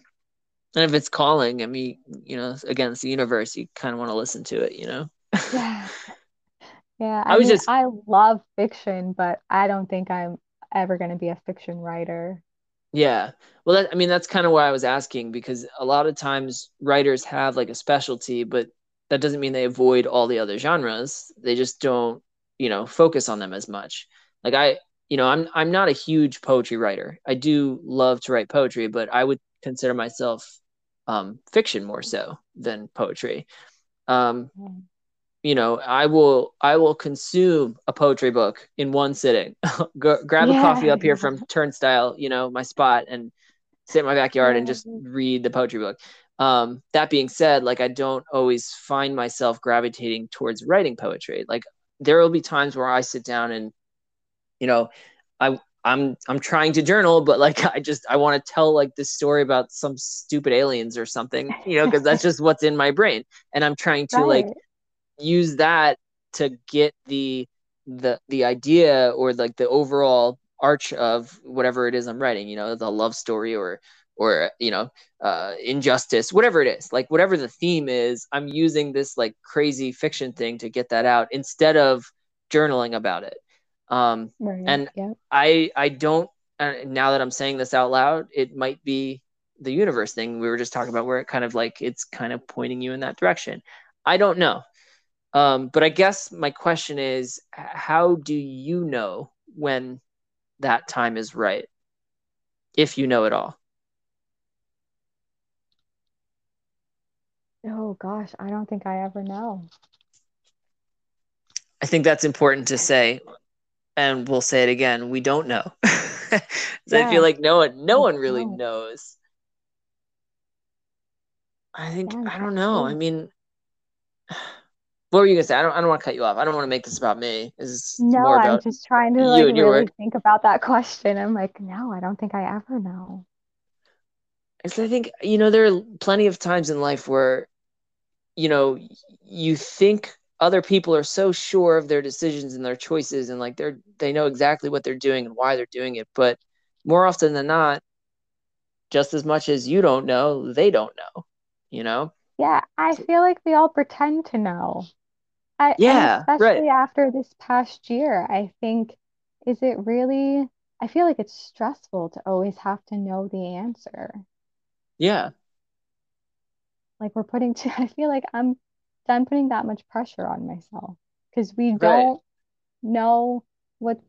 And if it's calling, I mean, you know, against the universe, you kind of want to listen to it, you know? yeah. Yeah. I, I was mean, just I love fiction, but I don't think I'm ever going to be a fiction writer. Yeah. Well, that, I mean, that's kind of why I was asking because a lot of times writers have like a specialty, but that doesn't mean they avoid all the other genres. They just don't, you know, focus on them as much. Like I, you know, I'm I'm not a huge poetry writer. I do love to write poetry, but I would consider myself um, fiction more so than poetry. Um, you know i will i will consume a poetry book in one sitting Go, grab yeah. a coffee up here from turnstile you know my spot and sit in my backyard yeah. and just read the poetry book um, that being said like i don't always find myself gravitating towards writing poetry like there will be times where i sit down and you know i i'm i'm trying to journal but like i just i want to tell like this story about some stupid aliens or something you know because that's just what's in my brain and i'm trying to right. like use that to get the the the idea or like the overall arch of whatever it is I'm writing, you know, the love story or or you know, uh injustice, whatever it is. Like whatever the theme is, I'm using this like crazy fiction thing to get that out instead of journaling about it. Um right, and yeah. I I don't uh, now that I'm saying this out loud, it might be the universe thing we were just talking about where it kind of like it's kind of pointing you in that direction. I don't know. Um, but I guess my question is, how do you know when that time is right, if you know it all? Oh gosh, I don't think I ever know. I think that's important to say, and we'll say it again. We don't know. yeah. I feel like no one, no one really knows. I think I don't know. I mean what were you gonna say? I don't. I don't want to cut you off. I don't want to make this about me. Is no, I'm just trying to like really think about that question. I'm like, no, I don't think I ever know. Because I think you know there are plenty of times in life where, you know, you think other people are so sure of their decisions and their choices, and like they're they know exactly what they're doing and why they're doing it. But more often than not, just as much as you don't know, they don't know. You know. Yeah, I feel like we all pretend to know. I, yeah, especially right. after this past year, I think, is it really? I feel like it's stressful to always have to know the answer. Yeah. Like we're putting to, I feel like I'm done putting that much pressure on myself because we don't know what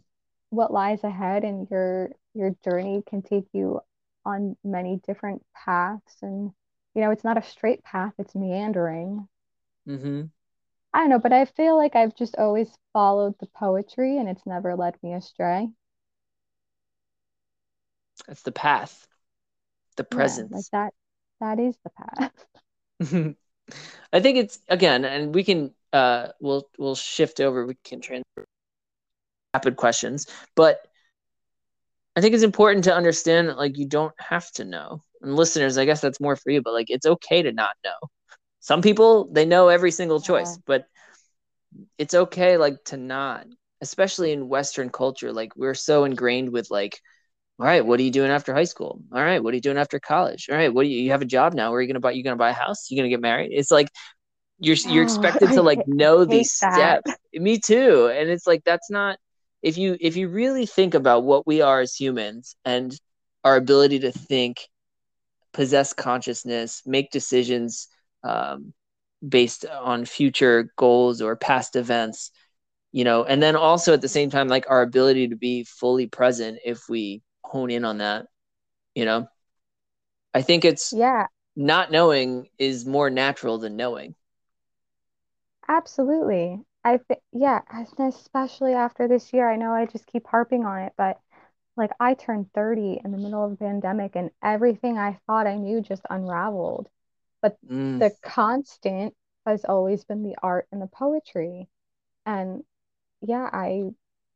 what lies ahead and your your journey can take you on many different paths and you know it's not a straight path it's meandering mm-hmm. I don't know, but I feel like I've just always followed the poetry and it's never led me astray. It's the path, the presence. Yeah, like that, that is the path. I think it's again, and we can uh we'll we'll shift over, we can transfer rapid questions, but I think it's important to understand that like you don't have to know. And listeners, I guess that's more for you, but like it's okay to not know some people they know every single choice yeah. but it's okay like to not especially in western culture like we're so ingrained with like all right what are you doing after high school? All right what are you doing after college? All right what do you, you have a job now? Where are you gonna buy you gonna buy a house? You gonna get married? It's like you're you're expected to like know these steps. Me too. And it's like that's not if you if you really think about what we are as humans and our ability to think, possess consciousness, make decisions um, based on future goals or past events, you know, and then also at the same time, like our ability to be fully present if we hone in on that, you know. I think it's yeah, not knowing is more natural than knowing. Absolutely. I think, yeah, especially after this year, I know I just keep harping on it, but like I turned 30 in the middle of the pandemic and everything I thought I knew just unraveled. But Mm, the constant has always been the art and the poetry. And yeah, I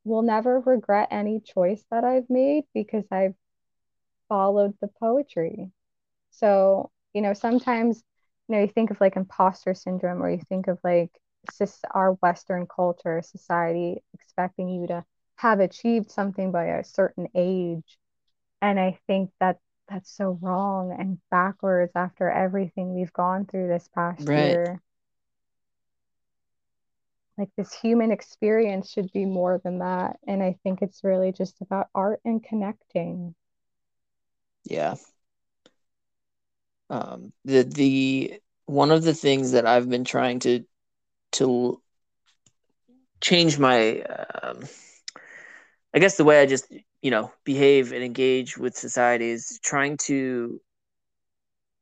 will never regret any choice that I've made because I've followed the poetry. So, you know, sometimes, you know, you think of like imposter syndrome or you think of like our Western culture, society expecting you to have achieved something by a certain age. And I think that that's so wrong and backwards after everything we've gone through this past right. year. Like this human experience should be more than that. And I think it's really just about art and connecting. Yeah. Um, the the one of the things that I've been trying to to change my um, I guess the way I just you know behave and engage with society is trying to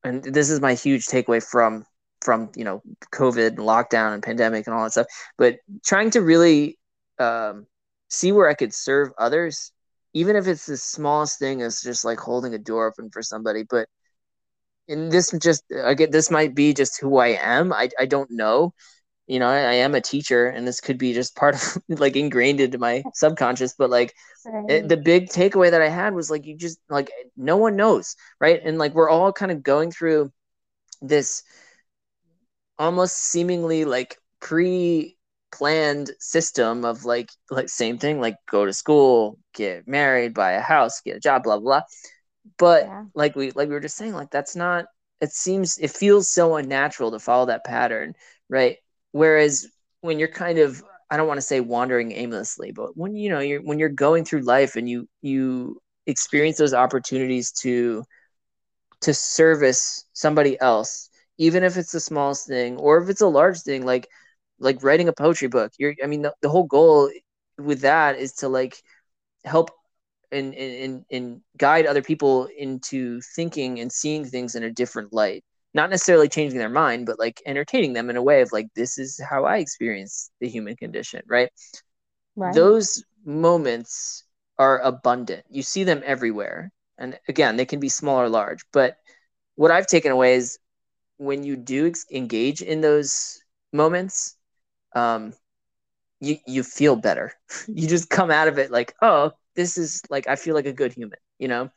and this is my huge takeaway from from you know COVID and lockdown and pandemic and all that stuff, but trying to really um, see where I could serve others, even if it's the smallest thing as just like holding a door open for somebody. But in this just I get this might be just who I am. I I don't know, you know, I, I, am a teacher and this could be just part of like ingrained into my subconscious, but like right. it, the big takeaway that I had was like, you just like, no one knows. Right. And like, we're all kind of going through this almost seemingly like pre planned system of like, like same thing, like go to school, get married, buy a house, get a job, blah, blah, blah. But yeah. like we, like we were just saying, like, that's not, it seems, it feels so unnatural to follow that pattern. Right Whereas when you're kind of I don't want to say wandering aimlessly, but when you know you're when you're going through life and you you experience those opportunities to to service somebody else, even if it's the smallest thing or if it's a large thing, like like writing a poetry book. You're I mean the, the whole goal with that is to like help and, and and guide other people into thinking and seeing things in a different light not necessarily changing their mind, but like entertaining them in a way of like, this is how I experience the human condition, right? right. Those moments are abundant. You see them everywhere. And again, they can be small or large. But what I've taken away is when you do ex- engage in those moments, um, you you feel better. you just come out of it like, oh, this is like I feel like a good human, you know?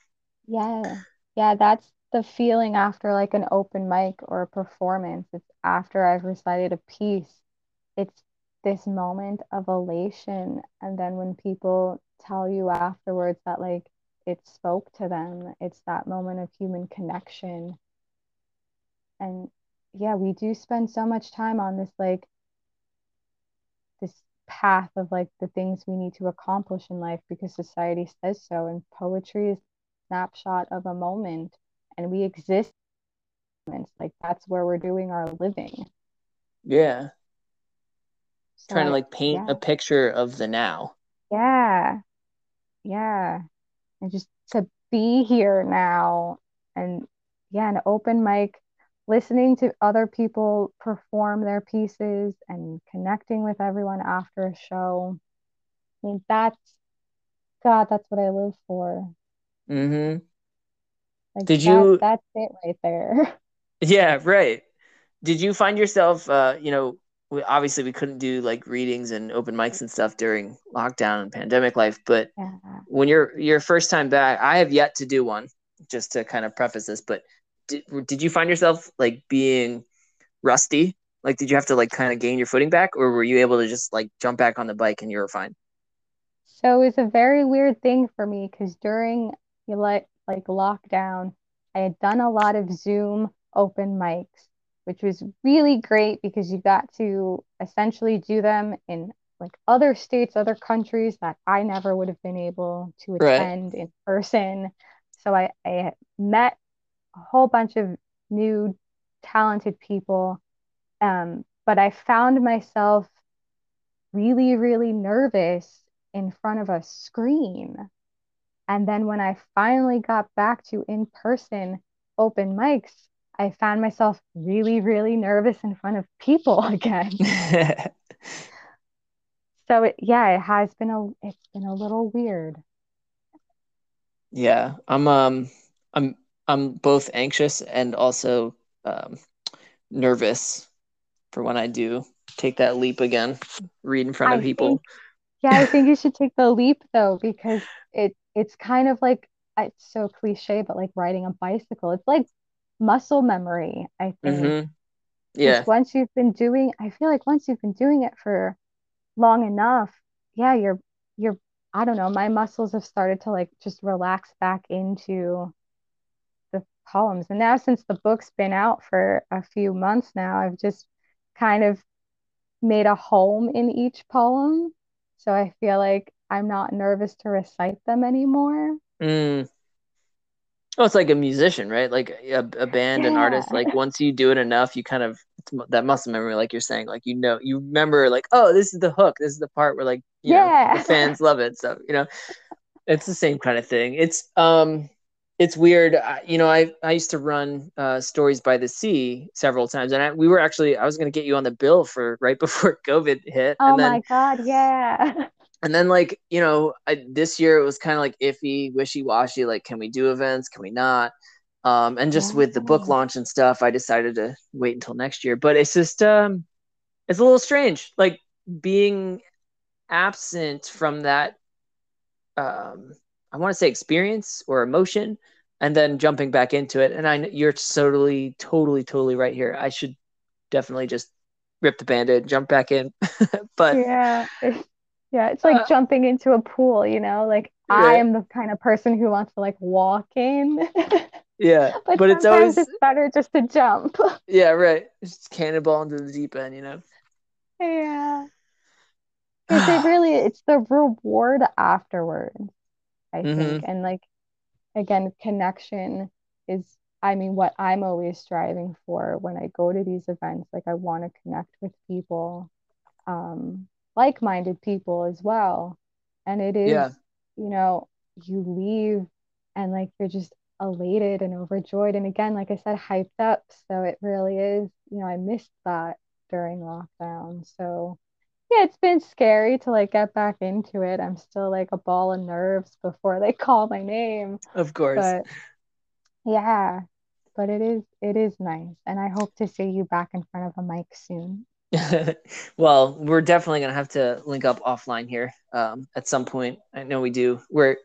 Yeah. Yeah, that's the feeling after like an open mic or a performance. It's after I've recited a piece. It's this moment of elation. And then when people tell you afterwards that like it spoke to them, it's that moment of human connection. And yeah, we do spend so much time on this like this path of like the things we need to accomplish in life because society says so. And poetry is snapshot of a moment and we exist like that's where we're doing our living yeah so, trying to like paint yeah. a picture of the now yeah yeah and just to be here now and yeah an open mic listening to other people perform their pieces and connecting with everyone after a show i mean that's god that's what i live for mm-hmm like Did that, you? That's it right there. Yeah, right. Did you find yourself, uh, you know, we, obviously we couldn't do like readings and open mics and stuff during lockdown and pandemic life, but yeah. when you're your first time back, I have yet to do one. Just to kind of preface this, but did, did you find yourself like being rusty? Like, did you have to like kind of gain your footing back, or were you able to just like jump back on the bike and you were fine? So it was a very weird thing for me because during you like like lockdown, I had done a lot of Zoom open mics which was really great because you got to essentially do them in like other states, other countries that I never would have been able to attend right. in person. So I, I met a whole bunch of new talented people. Um, but I found myself really, really nervous in front of a screen. And then when I finally got back to in person open mics, I found myself really, really nervous in front of people again. so it, yeah, it has been a it's been a little weird. Yeah, I'm um I'm I'm both anxious and also um, nervous for when I do take that leap again, read in front of people. Think, yeah, I think you should take the leap though because it it's kind of like it's so cliche, but like riding a bicycle. It's like muscle memory, I think. Mm-hmm. Yeah. Once you've been doing, I feel like once you've been doing it for long enough, yeah, you're you're I don't know, my muscles have started to like just relax back into poems. And now since the book's been out for a few months now, I've just kind of made a home in each poem. So I feel like I'm not nervous to recite them anymore. Mm. Well, it's like a musician, right? Like a, a band, yeah. an artist. Like once you do it enough, you kind of that muscle memory, like you're saying, like you know, you remember, like oh, this is the hook. This is the part where like you yeah. know the fans love it. So you know, it's the same kind of thing. It's um, it's weird. I, you know, I I used to run uh, stories by the sea several times, and I, we were actually I was going to get you on the bill for right before COVID hit. Oh and then, my god, yeah. and then like you know I, this year it was kind of like iffy wishy-washy like can we do events can we not um, and just with the book launch and stuff i decided to wait until next year but it's just um, it's a little strange like being absent from that um, i want to say experience or emotion and then jumping back into it and i you're totally totally totally right here i should definitely just rip the band-aid jump back in but yeah yeah, it's like uh, jumping into a pool, you know? Like. I am the kind of person who wants to like walk in. yeah. but, but it's always it's better just to jump. yeah, right. Just cannonball into the deep end, you know. Yeah. Because it really it's the reward afterwards, I mm-hmm. think. And like again, connection is I mean what I'm always striving for when I go to these events. Like I want to connect with people. Um like-minded people as well and it is yeah. you know you leave and like you're just elated and overjoyed and again like i said hyped up so it really is you know i missed that during lockdown so yeah it's been scary to like get back into it i'm still like a ball of nerves before they call my name of course but yeah but it is it is nice and i hope to see you back in front of a mic soon well, we're definitely gonna have to link up offline here um, at some point. I know we do. We're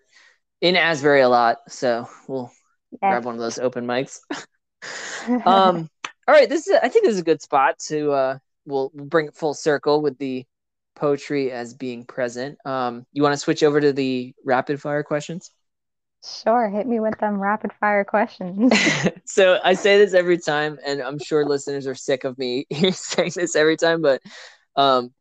in Asbury a lot, so we'll grab one of those open mics. um, all right, this is. I think this is a good spot to. Uh, we'll, we'll bring it full circle with the poetry as being present. Um, you want to switch over to the rapid fire questions? Sure, hit me with them rapid fire questions. so I say this every time, and I'm sure listeners are sick of me saying this every time, but um,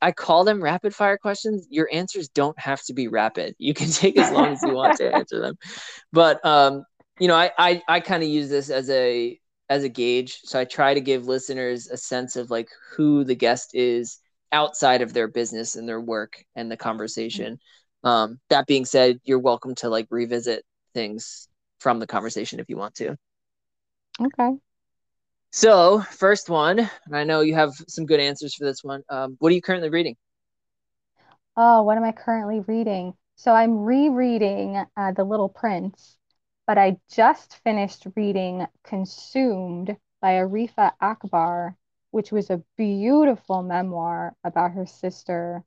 I call them rapid fire questions. Your answers don't have to be rapid. You can take as long as you want to answer them. But um, you know, I I, I kind of use this as a as a gauge. So I try to give listeners a sense of like who the guest is outside of their business and their work and the conversation. Mm-hmm um, that being said, you're welcome to like revisit things from the conversation if you want to. Okay. So, first one, and I know you have some good answers for this one. Um, what are you currently reading? Oh, what am I currently reading? So, I'm rereading uh, The Little Prince, but I just finished reading Consumed by Arifa Akbar, which was a beautiful memoir about her sister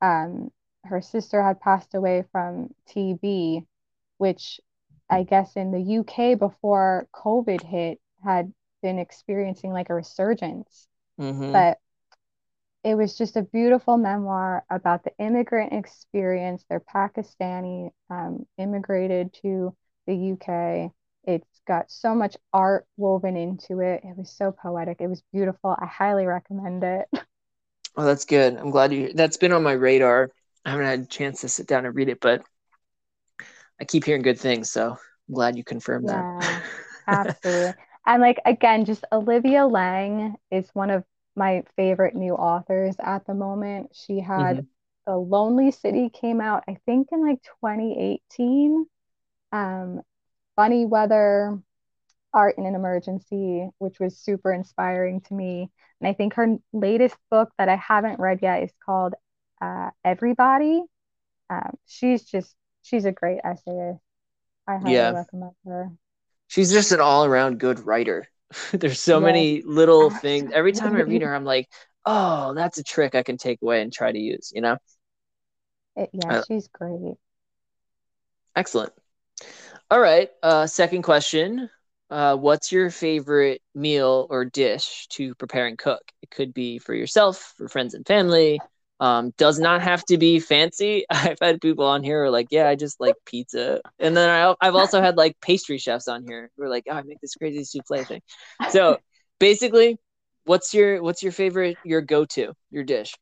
um, her sister had passed away from TB, which I guess in the UK before COVID hit had been experiencing like a resurgence. Mm-hmm. But it was just a beautiful memoir about the immigrant experience. They're Pakistani, um, immigrated to the UK It's got so much art woven into it. It was so poetic. It was beautiful. I highly recommend it. Oh, that's good. I'm glad you. That's been on my radar. I haven't had a chance to sit down and read it, but I keep hearing good things, so I'm glad you confirmed yeah, that. absolutely. And like again, just Olivia Laing is one of my favorite new authors at the moment. She had mm-hmm. The Lonely City came out, I think, in like 2018. Um, Funny Weather, Art in an Emergency, which was super inspiring to me. And I think her latest book that I haven't read yet is called uh, Everybody. Um, she's just, she's a great essayist. I highly yeah. recommend her. She's just an all around good writer. There's so many little things. Every time I read her, I'm like, oh, that's a trick I can take away and try to use, you know? It, yeah, uh, she's great. Excellent. All right. Uh, second question. Uh, what's your favorite meal or dish to prepare and cook? It could be for yourself, for friends and family. Um, does not have to be fancy. I've had people on here who are like, yeah, I just like pizza. And then I, I've also had like pastry chefs on here who are like, oh, I make this crazy souffle thing. So basically, what's your what's your favorite your go-to your dish?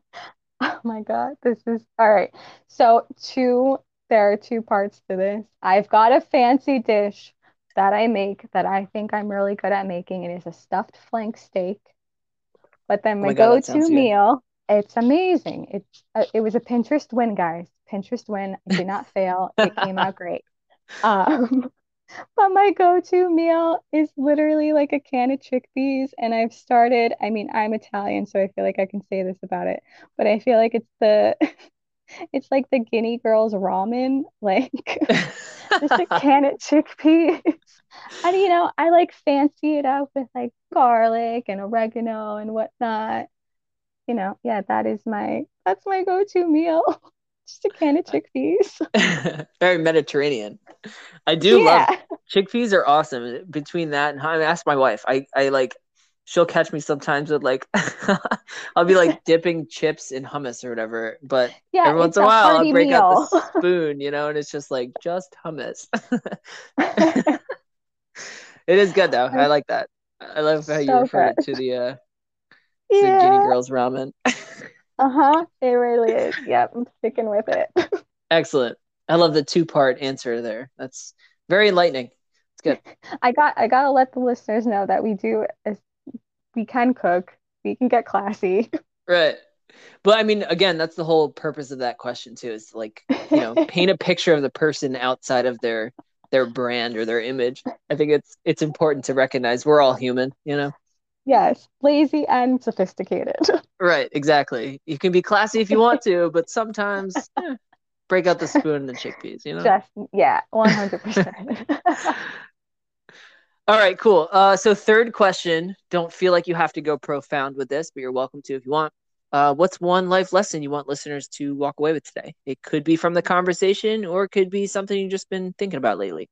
Oh my god, this is all right. So two there are two parts to this. I've got a fancy dish that I make that I think I'm really good at making. It is a stuffed flank steak. But then my, oh my go-to meal, it's amazing. It's uh, it was a Pinterest win, guys. Pinterest win. I did not fail. It came out great. Um, but my go-to meal is literally like a can of chickpeas and i've started i mean i'm italian so i feel like i can say this about it but i feel like it's the it's like the guinea girls ramen like just a can of chickpeas and you know i like fancy it up with like garlic and oregano and whatnot you know yeah that is my that's my go-to meal just a can of chickpeas. Very Mediterranean. I do yeah. love chickpeas are awesome. Between that and I ask my wife. I I like she'll catch me sometimes with like I'll be like dipping chips in hummus or whatever. But yeah, every once in a while I'll break meal. out the spoon, you know, and it's just like just hummus. it is good though. I like that. I love how so you refer to the uh yeah. Guinea Girls ramen. Uh huh. It really is. Yep. I'm sticking with it. Excellent. I love the two part answer there. That's very enlightening. It's good. I got I gotta let the listeners know that we do we can cook. We can get classy. Right. But I mean, again, that's the whole purpose of that question too. Is like, you know, paint a picture of the person outside of their their brand or their image. I think it's it's important to recognize we're all human, you know. Yes, lazy and sophisticated. Right, exactly. You can be classy if you want to, but sometimes eh, break out the spoon and the chickpeas, you know? Just, yeah, 100%. All right, cool. Uh, so, third question don't feel like you have to go profound with this, but you're welcome to if you want. Uh, what's one life lesson you want listeners to walk away with today? It could be from the conversation or it could be something you've just been thinking about lately.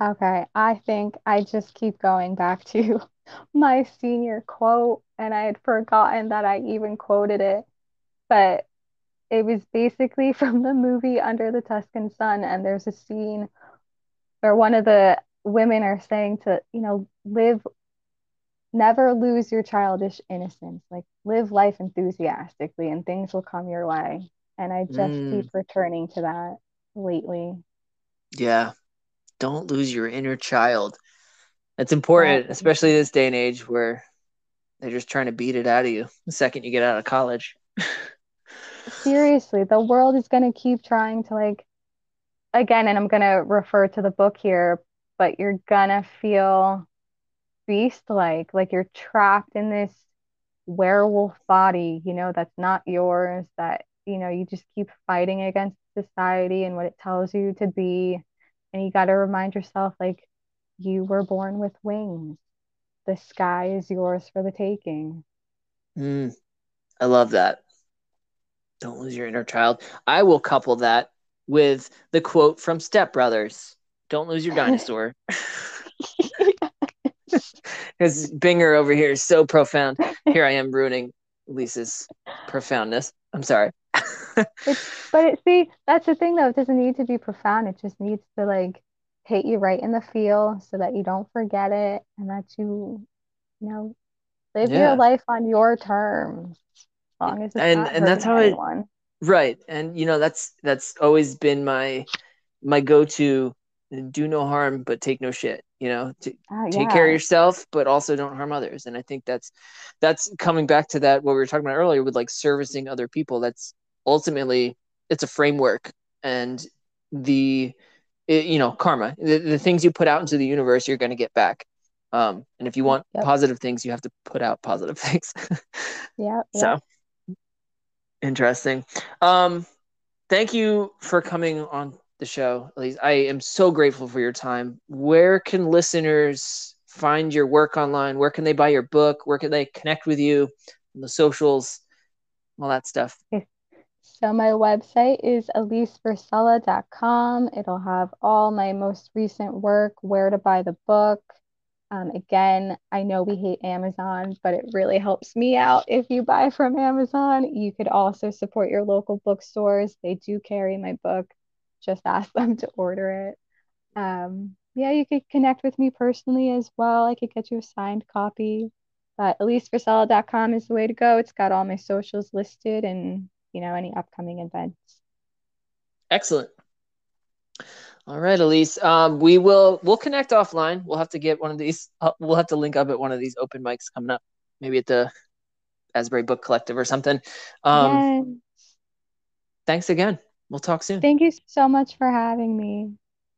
Okay, I think I just keep going back to my senior quote, and I had forgotten that I even quoted it. But it was basically from the movie Under the Tuscan Sun, and there's a scene where one of the women are saying to, you know, live, never lose your childish innocence, like live life enthusiastically, and things will come your way. And I just mm. keep returning to that lately. Yeah, don't lose your inner child. It's important, especially this day and age where they're just trying to beat it out of you the second you get out of college. Seriously, the world is going to keep trying to like again and I'm going to refer to the book here, but you're to feel beast like like you're trapped in this werewolf body, you know, that's not yours that you know, you just keep fighting against society and what it tells you to be and you got to remind yourself like you were born with wings. The sky is yours for the taking. Mm, I love that. Don't lose your inner child. I will couple that with the quote from Step Brothers Don't lose your dinosaur. Because Binger over here is so profound. Here I am ruining Lisa's profoundness. I'm sorry. it's, but it, see, that's the thing though. It doesn't need to be profound. It just needs to like hit you right in the feel so that you don't forget it and that you, you know, live Yeah. your life on your terms as long as And- and that's how it- anyone. Right. And you know, that's that's always been my my go-to do no harm but take no shit, you know. T- Uh, take care of yourself but also don't harm others. And I think that's that's coming back to that what we were talking about earlier with like servicing other people. That's ultimately it's a framework and the it, you know, karma. The, the things you put out into the universe you're going to get back. Um and if you want Yep. positive things, you have to put out positive things. Yeah, yeah. So interesting. Um, thank you for coming on the show, Alise. I am so grateful for your time. Where can listeners find your work online? Where can they buy your book? Where can they connect with you on the socials? All that stuff. So my website is aliseversella.com. It'll have all my most recent work, where to buy the book. Um, again, I know we hate Amazon, but it really helps me out if you buy from Amazon. You could also support your local bookstores. They do carry my book. Just ask them to order it. Um, yeah, you could connect with me personally as well. I could get you a signed copy. But aliseversella.com is the way to go. It's got all my socials listed and you know, any upcoming events. Excellent. All right, Alise. Um, we will we'll connect offline. We'll have to get one of these. Uh, we'll have to link up at one of these open mics coming up. Maybe at the Asbury Book Collective or something. Um, Yes. Thanks again. We'll talk soon. Thank you so much for having me.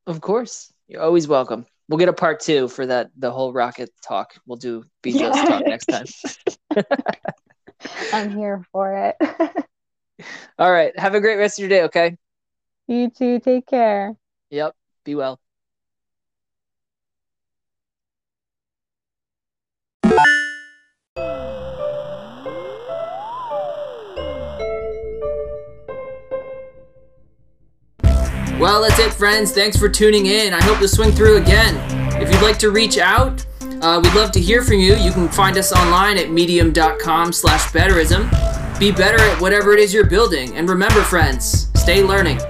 Of course. You're always welcome. We'll get a part two for that the whole rocket talk. We'll do BJ's talk next time. I'm here for it. All right. Have a great rest of your day, okay? You too. Take care. Yep. Be well. Well, that's it, friends. Thanks for tuning in. I hope to swing through again. If you'd like to reach out, uh, we'd love to hear from you. You can find us online at medium.com slash betterism. Be better at whatever it is you're building. And remember, friends, stay learning.